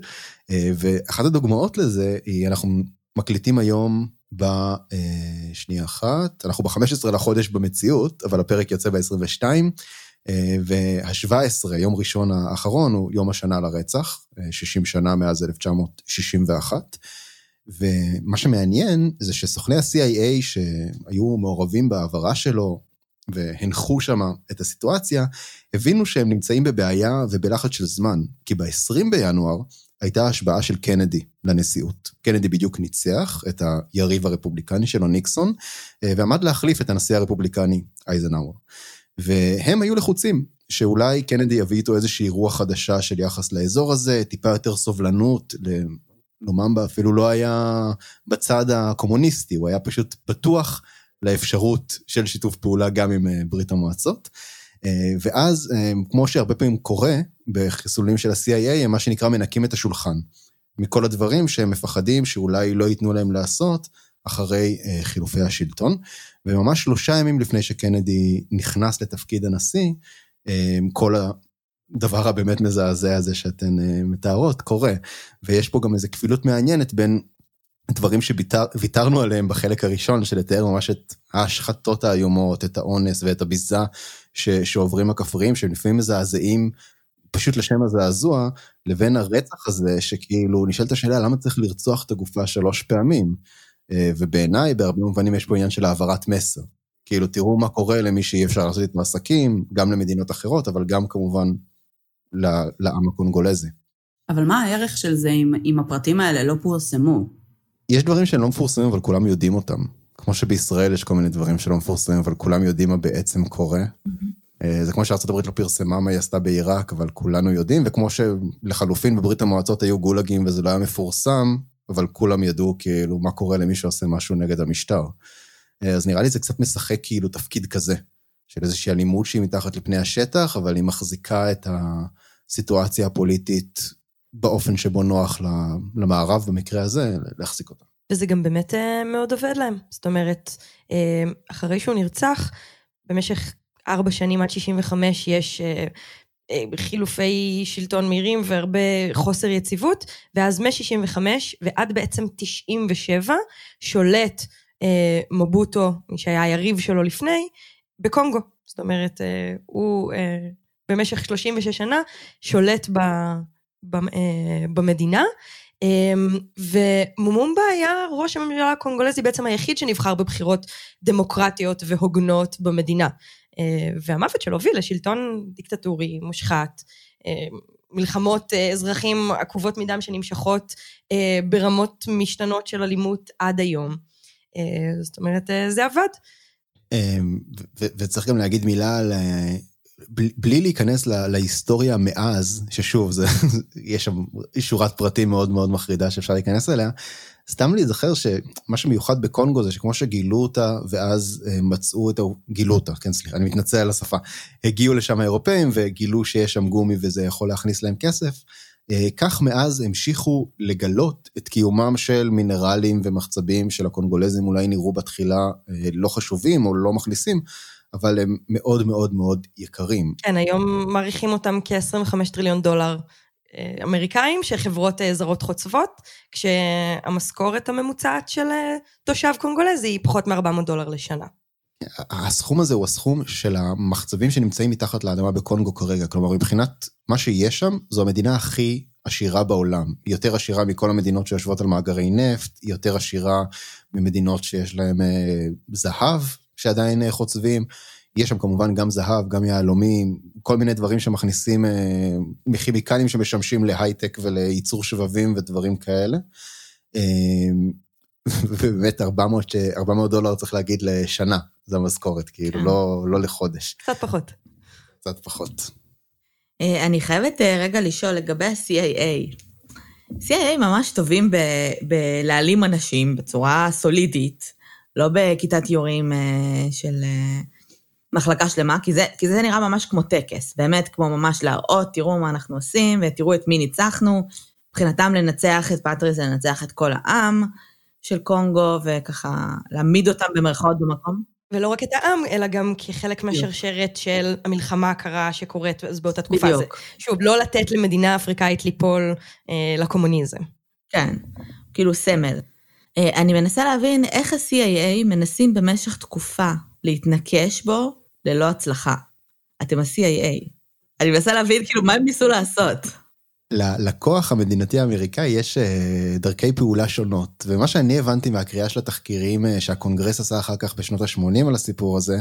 ואחת הדוגמאות לזה היא, אנחנו מקליטים היום בשנייה אחת, אנחנו ב-15 לחודש במציאות, אבל הפרק יוצא ב-22, וה-17, יום ראשון האחרון, הוא יום השנה לרצח, 60 שנה מאז 1961. ומה שמעניין זה שסוכני ה-CIA שהיו מעורבים בהעברה שלו והנחו שם את הסיטואציה, הבינו שהם נמצאים בבעיה ובלחץ של זמן, כי ב-20 בינואר הייתה השבעה של קנדי לנשיאות. קנדי בדיוק ניצח את היריב הרפובליקני שלו, ניקסון, ועמד להחליף את הנשיא הרפובליקני אייזנאוור. והם היו לחוצים שאולי קנדי יביא איתו איזושהי רוח חדשה של יחס לאזור הזה, טיפה יותר סובלנות, לוממבה אפילו לא היה בצד הקומוניסטי, הוא היה פשוט פתוח לאפשרות של שיתוף פעולה גם עם אה, ברית המועצות. אה, ואז, אה, כמו שהרבה פעמים קורה בחיסולים של ה-CIA, הם מה שנקרא מנקים את השולחן. מכל הדברים שהם מפחדים שאולי לא ייתנו להם לעשות אחרי חילופי השלטון. וממש שלושה ימים לפני שקנדי נכנס לתפקיד הנשיא, כל הדבר הבאמת מזעזע הזה שאתן מתארות קורה. ויש פה גם איזו כפילות מעניינת בין דברים שוויתרנו עליהם בחלק הראשון, של לתאר ממש את ההשחתות האיומות, את האונס ואת הביזה ש, שעוברים הכפריים, שהם לפעמים מזעזעים פשוט לשם הזעזוע, לבין הרצח הזה, שכאילו נשאלת השאלה למה צריך לרצוח את הגופה שלוש פעמים. אה, ובעיניי, בהרבה מובנים יש פה עניין של העברת מסר. כאילו, תראו מה קורה למי שאי אפשר לעשות איתו עסקים, גם למדינות אחרות, אבל גם כמובן לעם הקונגולזי. אבל מה הערך של זה אם, אם הפרטים האלה לא פורסמו? יש דברים שהם לא מפורסמים, אבל כולם יודעים אותם. כמו שבישראל יש כל מיני דברים שלא מפורסמים, אבל כולם יודעים מה בעצם קורה. Mm-hmm. זה כמו שארצות הברית לא פרסמה מה היא עשתה בעיראק, אבל כולנו יודעים, וכמו שלחלופין בברית המועצות היו גולאגים וזה לא היה מפורסם, אבל כולם ידעו כאילו מה קורה למי שעושה משהו נגד המשטר. אה, אז נראה לי זה קצת משחק כאילו תפקיד כזה, של איזושהי אלימות שהיא מתחת לפני השטח, אבל היא מחזיקה את הסיטואציה הפוליטית באופן שבו נוח למערב, במקרה הזה, להחזיק אותה. וזה גם באמת אה, מאוד עובד להם. זאת אומרת, אה, אחרי שהוא נרצח, במשך ארבע שנים עד 65 יש אה, חילופי שלטון מהירים והרבה חוסר יציבות, ואז מ-65 ועד בעצם 97 שולט מבוטו, מי שהיה היריב שלו לפני, בקונגו. זאת אומרת, הוא במשך 36 שנה שולט ב... אה, במדינה. אמ, ומומומבה היה ראש הממשלה הקונגולזי בעצם היחיד שנבחר בבחירות דמוקרטיות והוגנות במדינה. אה, והמוות שלו הוביל לשלטון דיקטטורי, מושחת, אה, מלחמות אזרחים עקובות מדם שנמשכות ברמות משתנות של אלימות עד היום. זאת אומרת, זה עבד. וצריך גם להגיד מילה על בלי להיכנס לה, להיסטוריה מאז, ששוב, זה, יש שם שורת פרטים מאוד מאוד מחרידה שאפשר להיכנס אליה, סתם להיזכר שמה שמיוחד בקונגו זה שכמו שגילו אותה ואז אה, מצאו את ה... גילו אותה, כן סליחה, אני מתנצל על השפה. הגיעו לשם האירופאים וגילו שיש שם גומי וזה יכול להכניס להם כסף. אה, כך מאז המשיכו לגלות את קיומם של מינרלים ומחצבים של הקונגולזים אולי נראו בתחילה אה, לא חשובים או לא מכניסים, אבל הם מאוד מאוד מאוד יקרים. כן, היום מעריכים אותם כ-25 טריליון דולר אה, אמריקאים, שחברות אה, זרות חוצבות, כשהמשכורת הממוצעת של אה, תושב קונגולזי היא פחות מ-400 דולר לשנה. הסכום הזה הוא הסכום של המחצבים שנמצאים מתחת לאדמה בקונגו כרגע. כלומר, מבחינת מה שיש שם, זו המדינה הכי עשירה בעולם. יותר עשירה מכל המדינות שיושבות על מאגרי נפט, יותר עשירה ממדינות שיש להן אה, זהב, שעדיין אה, חוצבים. יש שם כמובן גם זהב, גם יהלומים, כל מיני דברים שמכניסים אה, מכימיקלים שמשמשים להייטק ולייצור שבבים ודברים כאלה. אה, ובאמת 400, 400 דולר צריך להגיד לשנה, זו המשכורת, כאילו, לא, לא לחודש. קצת פחות. קצת פחות. אני חייבת רגע לשאול לגבי ה-CIA. CIA ממש טובים בלהעלים אנשים בצורה סולידית. לא בכיתת יורים אה, של אה, מחלקה שלמה, כי זה, כי זה נראה ממש כמו טקס, באמת כמו ממש להראות, תראו מה אנחנו עושים ותראו את מי ניצחנו. מבחינתם לנצח את פטריס זה לנצח את כל העם של קונגו, וככה להעמיד אותם במרכאות במקום. ולא רק את העם, אלא גם כחלק מהשרשרת של המלחמה הקרה שקורית אז באותה תקופה. בדיוק. זה, שוב, לא לתת למדינה אפריקאית ליפול אה, לקומוניזם. כן, כאילו סמל. אה, אני מנסה להבין איך ה-CIA מנסים במשך תקופה להתנקש בו ללא הצלחה. אתם ה-CIA. אני מנסה להבין כאילו מה הם ניסו לעשות. לכוח המדינתי האמריקאי יש אה, דרכי פעולה שונות, ומה שאני הבנתי מהקריאה של התחקירים אה, שהקונגרס עשה אחר כך בשנות ה-80 על הסיפור הזה,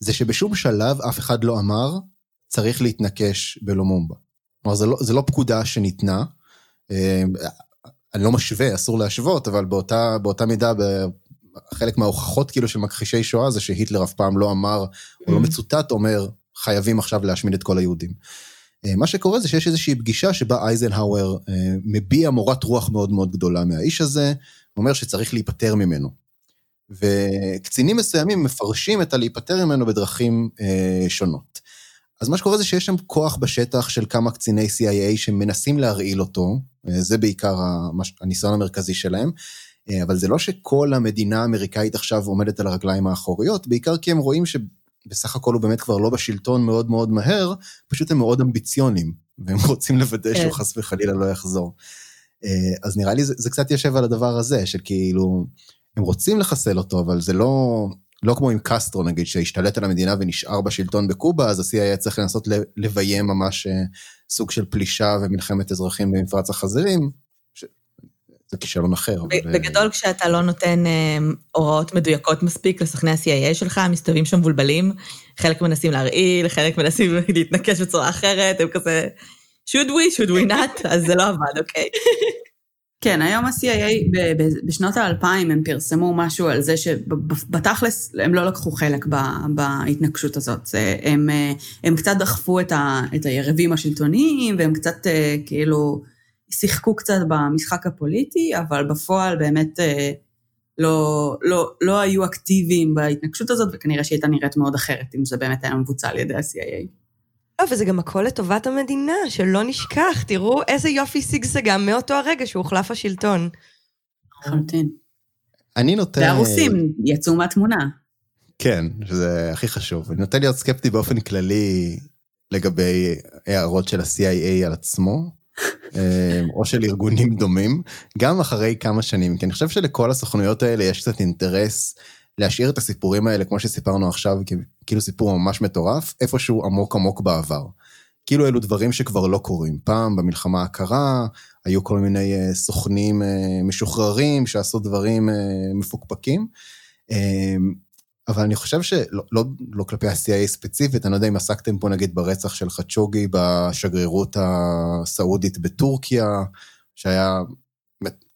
זה שבשום שלב אף אחד לא אמר, צריך להתנקש בלומומבה. כלומר, זה לא, לא פקודה שניתנה, אני לא משווה, אסור להשוות, אבל באותה, באותה מידה, חלק מההוכחות כאילו של מכחישי שואה זה שהיטלר אף פעם לא אמר, או לא mm. מצוטט אומר, חייבים עכשיו להשמיד את כל היהודים. אה, מה שקורה זה שיש איזושהי פגישה שבה אייזנהאואר אה, מביע מורת רוח מאוד מאוד גדולה מהאיש הזה, אומר שצריך להיפטר ממנו. וקצינים מסוימים מפרשים את הלהיפטר ממנו בדרכים אה, שונות. אז מה שקורה זה שיש שם כוח בשטח של כמה קציני CIA שמנסים להרעיל אותו, זה בעיקר הניסיון המרכזי שלהם, אבל זה לא שכל המדינה האמריקאית עכשיו עומדת על הרגליים האחוריות, בעיקר כי הם רואים ש... בסך הכל הוא באמת כבר לא בשלטון מאוד מאוד מהר, פשוט הם מאוד אמביציונים, והם רוצים לוודא שהוא כן. חס וחלילה לא יחזור. אה, אז נראה לי זה, זה קצת יושב על הדבר הזה, של כאילו, הם רוצים לחסל אותו, אבל זה לא, לא כמו עם קסטרו נגיד, שהשתלט על המדינה ונשאר בשלטון בקובה, אז ה-CIA היה צריך לנסות לביים ממש אה, סוג של פלישה ומלחמת אזרחים במפרץ החזירים, זה כישלון אחר. בגדול, אבל... כשאתה לא נותן אה, הוראות מדויקות מספיק לסוכני ה-CIA שלך, מסתובבים שם מבולבלים, חלק מנסים להרעיל, חלק מנסים להתנקש בצורה אחרת, הם כזה, should we, should we not, אז זה לא עבד, אוקיי? כן, היום ה-CIA, בשנות האלפיים הם פרסמו משהו על זה שבתכלס הם לא לקחו חלק בהתנגשות הזאת. הם, אה, הם קצת דחפו את, ה, את היריבים השלטוניים, והם קצת אה, כאילו שיחקו קצת במשחק הפוליטי, אבל בפועל באמת אה, לא, לא, לא היו אקטיביים בהתנגשות הזאת, וכנראה שהיא הייתה נראית מאוד אחרת אם זה באמת היה מבוצע על ידי ה-CIA. לא, וזה גם הכל לטובת המדינה, שלא נשכח, תראו איזה יופי שגשגה מאותו הרגע שהוא הוחלף השלטון. לחלוטין. אני נוטה... והרוסים יצאו מהתמונה. כן, שזה הכי חשוב. אני נוטה להיות סקפטי באופן כללי לגבי הערות של ה-CIA על עצמו. אה, או של ארגונים דומים, גם אחרי כמה שנים, כי אני חושב שלכל הסוכנויות האלה יש קצת אינטרס להשאיר את הסיפורים האלה, כמו שסיפרנו עכשיו, כאילו סיפור ממש מטורף, איפשהו עמוק עמוק בעבר. כאילו אלו דברים שכבר לא קורים. פעם, במלחמה הקרה, היו כל מיני uh, סוכנים uh, משוחררים שעשו דברים uh, מפוקפקים. אבל אני חושב שלא לא, לא כלפי ה-CIA ספציפית, אני לא יודע אם עסקתם פה נגיד ברצח של חצ'וגי בשגרירות הסעודית בטורקיה, שהיה,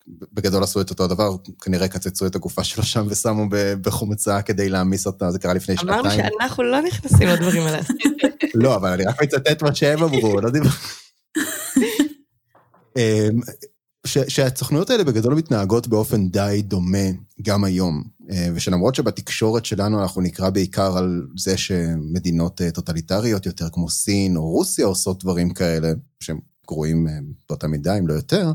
בגדול עשו את אותו דבר, כנראה קצצו את הגופה שלו שם ושמו בחומצה כדי להעמיס אותה, זה קרה לפני שנתיים. אמרנו שאנחנו לא נכנסים לדברים האלה. לא, אבל אני רק מצטט מה שהם אמרו, לא דיבר... אמ, שהסוכנויות האלה בגדול מתנהגות באופן די דומה גם היום, אה, ושלמרות שבתקשורת שלנו אנחנו נקרא בעיקר על זה שמדינות אה, טוטליטריות יותר כמו סין או רוסיה עושות דברים כאלה, שהם גרועים באותה מידה אם לא יותר,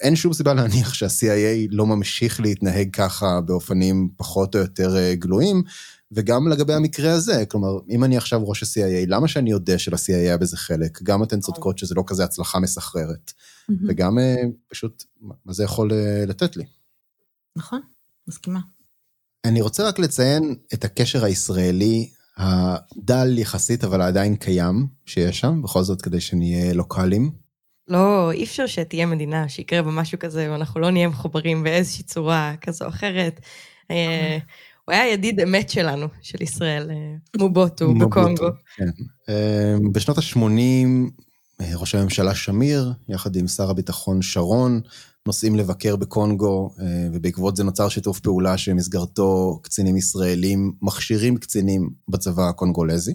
אין שום סיבה להניח שה-CIA לא ממשיך להתנהג ככה באופנים פחות או יותר גלויים, וגם לגבי המקרה הזה, כלומר, אם אני עכשיו ראש ה-CIA, למה שאני יודע של-CIA היה בזה חלק? גם אתן צודקות שזה לא כזה הצלחה מסחררת. וגם אה, פשוט, מה זה יכול אה, לתת לי. נכון, מסכימה. אני רוצה רק לציין את הקשר הישראלי הדל יחסית, אבל עדיין קיים, שיש שם, בכל זאת כדי שנהיה לוקאלים. לא, אי אפשר שתהיה מדינה שיקרה בה משהו כזה, ואנחנו לא נהיה מחוברים באיזושהי צורה כזו או אחרת. אה, הוא היה ידיד אמת שלנו, של ישראל, מובוטו, בקונגו. כן. בשנות ה-80 אה, ראש הממשלה שמיר, יחד עם שר הביטחון שרון, נוסעים לבקר בקונגו, אה, ובעקבות זה נוצר שיתוף פעולה שמסגרתו קצינים ישראלים מכשירים קצינים בצבא הקונגולזי.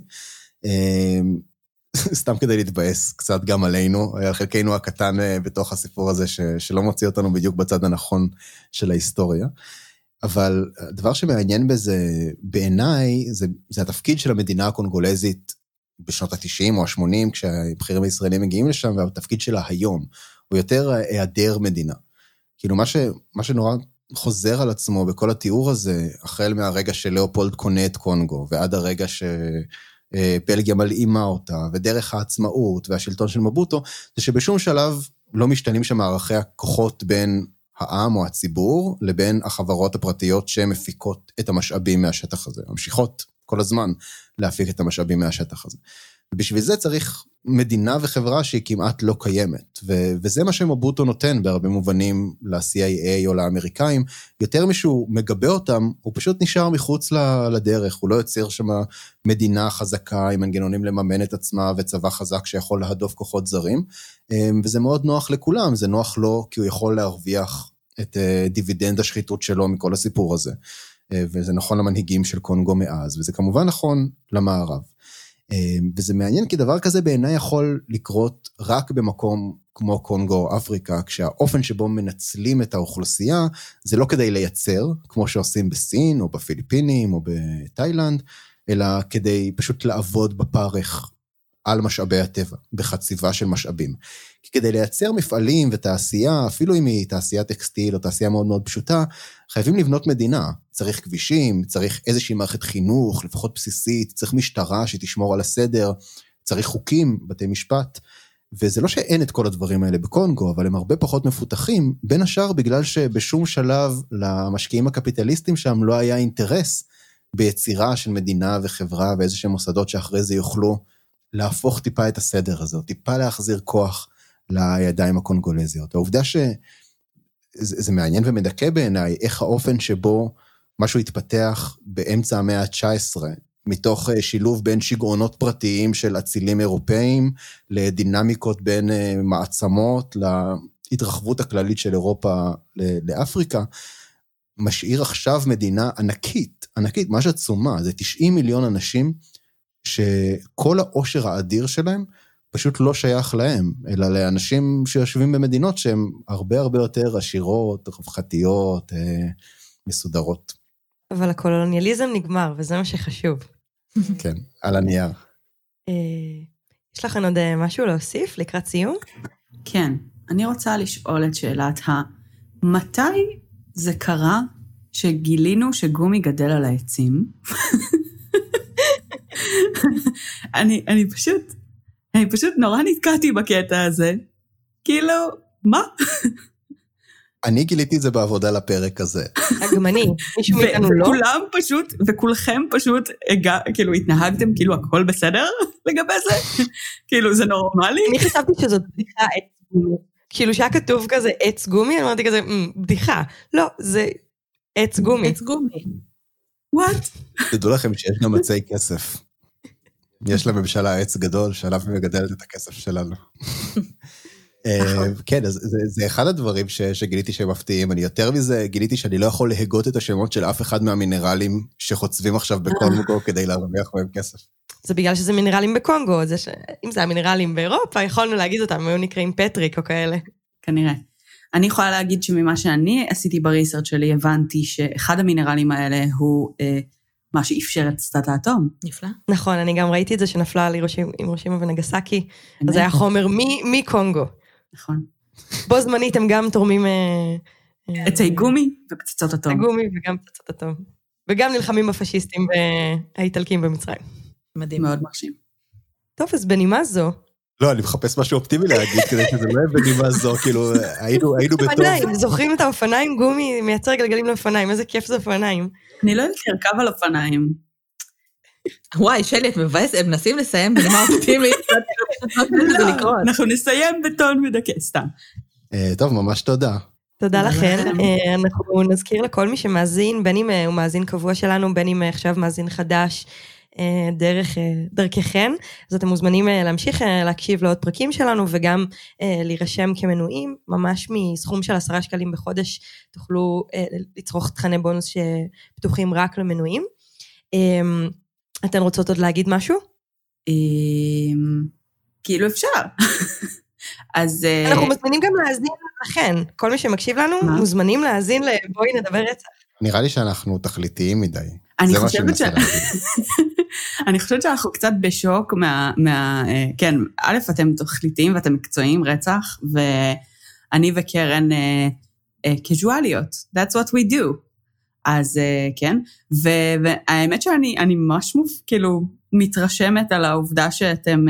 אה, סתם כדי להתבאס קצת גם עלינו, על חלקנו הקטן בתוך הסיפור הזה, ש, שלא מוציא אותנו בדיוק בצד הנכון של ההיסטוריה. אבל הדבר שמעניין בזה, בעיניי, זה, זה התפקיד של המדינה הקונגולזית בשנות ה-90 או ה-80, כשהבכירים הישראלים מגיעים לשם, והתפקיד שלה היום הוא יותר היעדר מדינה. כאילו, מה, ש, מה שנורא חוזר על עצמו בכל התיאור הזה, החל מהרגע שלאופולד קונה את קונגו, ועד הרגע שבלגיה מלאימה אותה, ודרך העצמאות והשלטון של מבוטו, זה שבשום שלב לא משתנים שם מערכי הכוחות בין העם או הציבור לבין החברות הפרטיות שמפיקות את המשאבים מהשטח הזה, ממשיכות כל הזמן להפיק את המשאבים מהשטח הזה. ובשביל זה צריך מדינה וחברה שהיא כמעט לא קיימת. ו- וזה מה שמבוטו נותן בהרבה מובנים ל-CIA או לאמריקאים. יותר משהוא מגבה אותם, הוא פשוט נשאר מחוץ לדרך, הוא לא יוצר שם מדינה חזקה עם מנגנונים לממן את עצמה וצבא חזק שיכול להדוף כוחות זרים. אמ, וזה מאוד נוח לכולם, זה נוח לו כי הוא יכול להרוויח את אה, דיבידנד השחיתות שלו מכל הסיפור הזה. אה, וזה נכון למנהיגים של קונגו מאז, וזה כמובן נכון למערב. אמ, וזה מעניין כי דבר כזה בעיניי יכול לקרות רק במקום כמו קונגו או אפריקה, כשהאופן שבו מנצלים את האוכלוסייה זה לא כדי לייצר, כמו שעושים בסין או בפיליפינים או בתאילנד, אלא כדי פשוט לעבוד בפרך על משאבי הטבע, בחציבה של משאבים. כי כדי לייצר מפעלים ותעשייה, אפילו אם היא תעשייה טקסטיל או תעשייה מאוד מאוד פשוטה, חייבים לבנות מדינה. צריך כבישים, צריך איזושהי מערכת חינוך, לפחות בסיסית, צריך משטרה שתשמור על הסדר, צריך חוקים, בתי משפט. וזה לא שאין את כל הדברים האלה בקונגו, אבל הם הרבה פחות מפותחים, בין השאר בגלל שבשום שלב למשקיעים הקפיטליסטים שם לא היה אינטרס ביצירה של מדינה וחברה ואיזה שהם מוסדות שאחרי זה יוכלו להפוך טיפה את הסדר הזה, או טיפה להחזיר כוח לידיים הקונגולזיות. העובדה שזה מעניין ומדכא בעיניי, איך האופן שבו משהו התפתח באמצע המאה ה-19, מתוך אה, שילוב בין שגעונות פרטיים של אצילים אירופאים, לדינמיקות בין אה, מעצמות, להתרחבות הכללית של אירופה לאפריקה, משאיר עכשיו מדינה ענקית, ענקית, ממש עצומה, זה 90 מיליון אנשים שכל העושר האדיר שלהם פשוט לא שייך להם, אלא לאנשים שיושבים במדינות שהן הרבה הרבה יותר עשירות, רווחתיות, אה, מסודרות. אבל הקולוניאליזם נגמר, וזה מה שחשוב. כן, על הנייר. אה, יש לכם עוד אה, משהו להוסיף לקראת סיום? כן, אני רוצה לשאול את שאלת ה... מתי זה קרה שגילינו שגומי גדל על העצים? אני, אני פשוט, אני פשוט נורא נתקעתי בקטע הזה. כאילו, מה? אני גיליתי את זה בעבודה לפרק הזה. גם אני, מישהו מאיתנו לא. וכולם פשוט, וכולכם פשוט, הגע, כאילו, התנהגתם כאילו הכל בסדר לגבי זה? כאילו, זה נורמלי? אני חשבתי שזאת בדיחה עץ גומי. כאילו, שהיה כתוב כזה עץ גומי, אמרתי כזה, בדיחה. לא, זה עץ גומי. עץ גומי. וואט? תדעו לכם שיש גם עצי כסף. יש לממשלה עץ גדול שעליו היא מגדלת את הכסף שלנו. כן, אז זה, זה אחד הדברים ש, שגיליתי שהם מפתיעים. אני יותר מזה, גיליתי שאני לא יכול להגות את השמות של אף אחד מהמינרלים שחוצבים עכשיו בקונגו כדי להרוויח בהם כסף. זה בגלל שזה מינרלים בקונגו, זה ש... אם זה המינרלים באירופה, יכולנו להגיד אותם, הם היו נקראים פטריק או כאלה. כנראה. אני יכולה להגיד שממה שאני עשיתי בריסרצ' שלי, הבנתי שאחד המינרלים האלה הוא אה, מה שאפשר את פצצת האטום. נפלא. נכון, אני גם ראיתי את זה שנפלה על הירושימה ונגסקי, אז זה היה חומר מקונגו. נכון. בו זמנית הם גם תורמים... אה, אה, עצי גומי ופצצות אטום. עצי גומי וגם פצצות אטום. וגם נלחמים בפשיסטים האיטלקים במצרים. מדהים. מאוד מרשים. טוב, אז בנימה זו... לא, אני מחפש משהו אופטימי להגיד, כדי שזה לא יהיה בנימה זו, כאילו, היינו, היינו בטוב. אופניים, זוכרים את האופניים? גומי מייצר גלגלים לאופניים, איזה כיף זה אופניים. אני לא יודעת לרכב על אופניים. וואי, שלי, את מבאסת, הם מנסים לסיים בנימה אופטימית. אנחנו נסיים בטון מדכא, סתם. טוב, ממש תודה. תודה לכם. אנחנו נזכיר לכל מי שמאזין, בין אם הוא מאזין קבוע שלנו, בין אם עכשיו מאזין חדש, דרך, דרככם, אז אתם מוזמנים להמשיך להקשיב לעוד פרקים שלנו וגם להירשם כמנויים, ממש מסכום של עשרה שקלים בחודש תוכלו לצרוך תכני בונוס שפתוחים רק למנויים. אתן רוצות עוד להגיד משהו? כאילו אפשר. אז... אנחנו מזמינים גם להאזין לכן, כל מי שמקשיב לנו, מוזמנים להאזין ל"בואי נדבר רצח". נראה לי שאנחנו תכליתיים מדי. אני חושבת ש... אני חושבת שאנחנו קצת בשוק מה... מה... כן, א', אתם תכליתיים ואתם מקצועיים, רצח, ואני וקרן קזואליות. That's what we do. אז כן, ו- והאמת שאני אני ממש מופ, כאילו מתרשמת על העובדה שאתם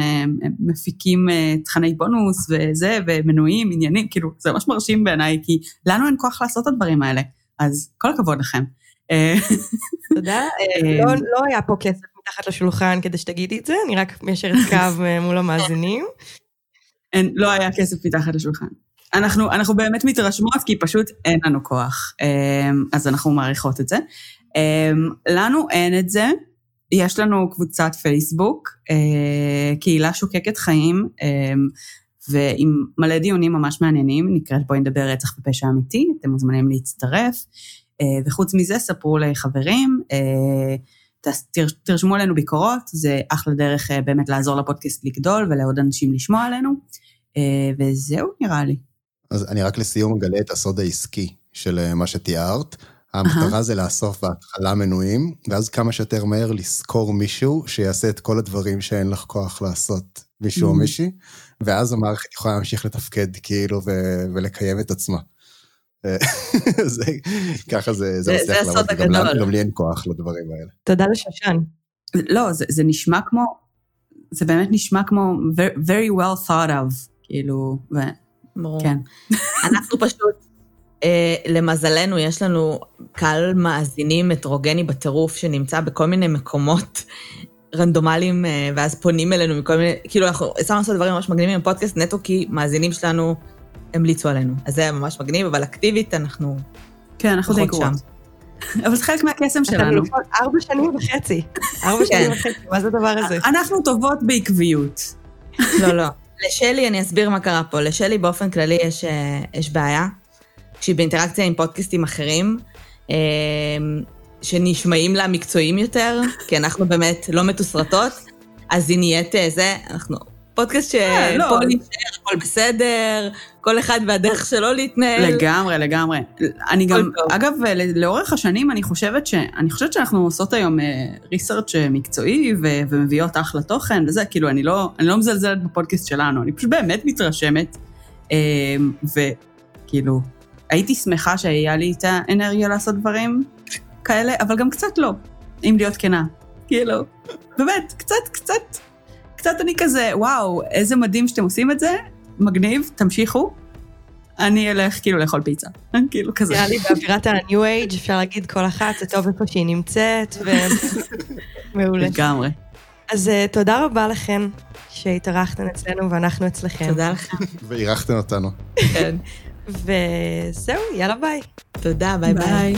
מפיקים תכני בונוס וזה, ומנויים, עניינים, כאילו, זה ממש מרשים בעיניי, כי לנו אין כוח לעשות את הדברים האלה. אז כל הכבוד לכם. תודה. לא, לא היה פה כסף מתחת לשולחן כדי שתגידי את זה, אני רק מיישרת קו מול המאזינים. לא היה כסף מתחת לשולחן. אנחנו, אנחנו באמת מתרשמות, כי פשוט אין לנו כוח. אז אנחנו מעריכות את זה. לנו אין את זה. יש לנו קבוצת פייסבוק, קהילה שוקקת חיים, ועם מלא דיונים ממש מעניינים, נקראת בואי נדבר רצח ופשע אמיתי, אתם מוזמנים להצטרף. וחוץ מזה, ספרו לחברים, תרשמו עלינו ביקורות, זה אחלה דרך באמת לעזור לפודקאסט לגדול ולעוד אנשים לשמוע עלינו, וזהו נראה לי. אז אני רק לסיום אגלה את הסוד העסקי של מה שתיארת. המטרה זה לאסוף בהתחלה מנויים, ואז כמה שיותר מהר לשכור מישהו שיעשה את כל הדברים שאין לך כוח לעשות, מישהו או מישהי, ואז המערכת יכולה להמשיך לתפקד כאילו ולקיים את עצמה. זה, ככה זה, זה מצליח לעבוד, גם לי אין כוח לדברים האלה. תודה לשושן. לא, זה, זה נשמע כמו, זה באמת נשמע כמו very well thought of, כאילו, ו... ברור. כן. אנחנו פשוט, אה, למזלנו, יש לנו קהל מאזינים הטרוגני בטירוף, שנמצא בכל מיני מקומות רנדומליים, אה, ואז פונים אלינו מכל מיני, כאילו, אנחנו הצלחנו לעשות דברים ממש מגניבים בפודקאסט נטו, כי מאזינים שלנו המליצו עלינו. אז זה היה ממש מגניב, אבל אקטיבית אנחנו... כן, אנחנו די גרועות. אבל זה חלק מהקסם שלנו. ארבע שנים וחצי. ארבע שנים וחצי, מה זה הדבר הזה? אנחנו טובות בעקביות. לא, לא. לשלי, אני אסביר מה קרה פה. לשלי באופן כללי יש, יש בעיה, שהיא באינטראקציה עם פודקאסטים אחרים, שנשמעים לה מקצועיים יותר, כי אנחנו באמת לא מתוסרטות, אז היא נהיית זה, אנחנו פודקאסט שפה לא. נשאר, הכל בסדר, כל אחד והדרך שלו להתנהל. לגמרי, לגמרי. אני גם, אגב, לאורך השנים אני חושבת ש... אני חושבת שאנחנו עושות היום ריסרצ' מקצועי ומביאות אחלה תוכן וזה, כאילו, אני לא, אני לא מזלזלת בפודקאסט שלנו, אני פשוט באמת מתרשמת, וכאילו, הייתי שמחה שהיה לי את האנרגיה לעשות דברים כאלה, אבל גם קצת לא, אם להיות כנה. כאילו, באמת, קצת, קצת, קצת אני כזה, וואו, איזה מדהים שאתם עושים את זה, מגניב, תמשיכו. אני אלך כאילו לאכול פיצה, כאילו כזה. נראה לי באווירת ה-new age, אפשר להגיד כל אחת, זה טוב איפה שהיא נמצאת, ו... מעולה. לגמרי. אז תודה רבה לכן שהתארחתן אצלנו ואנחנו אצלכם. תודה לכם. ואירחתן אותנו. כן. וזהו, יאללה ביי. תודה, ביי ביי.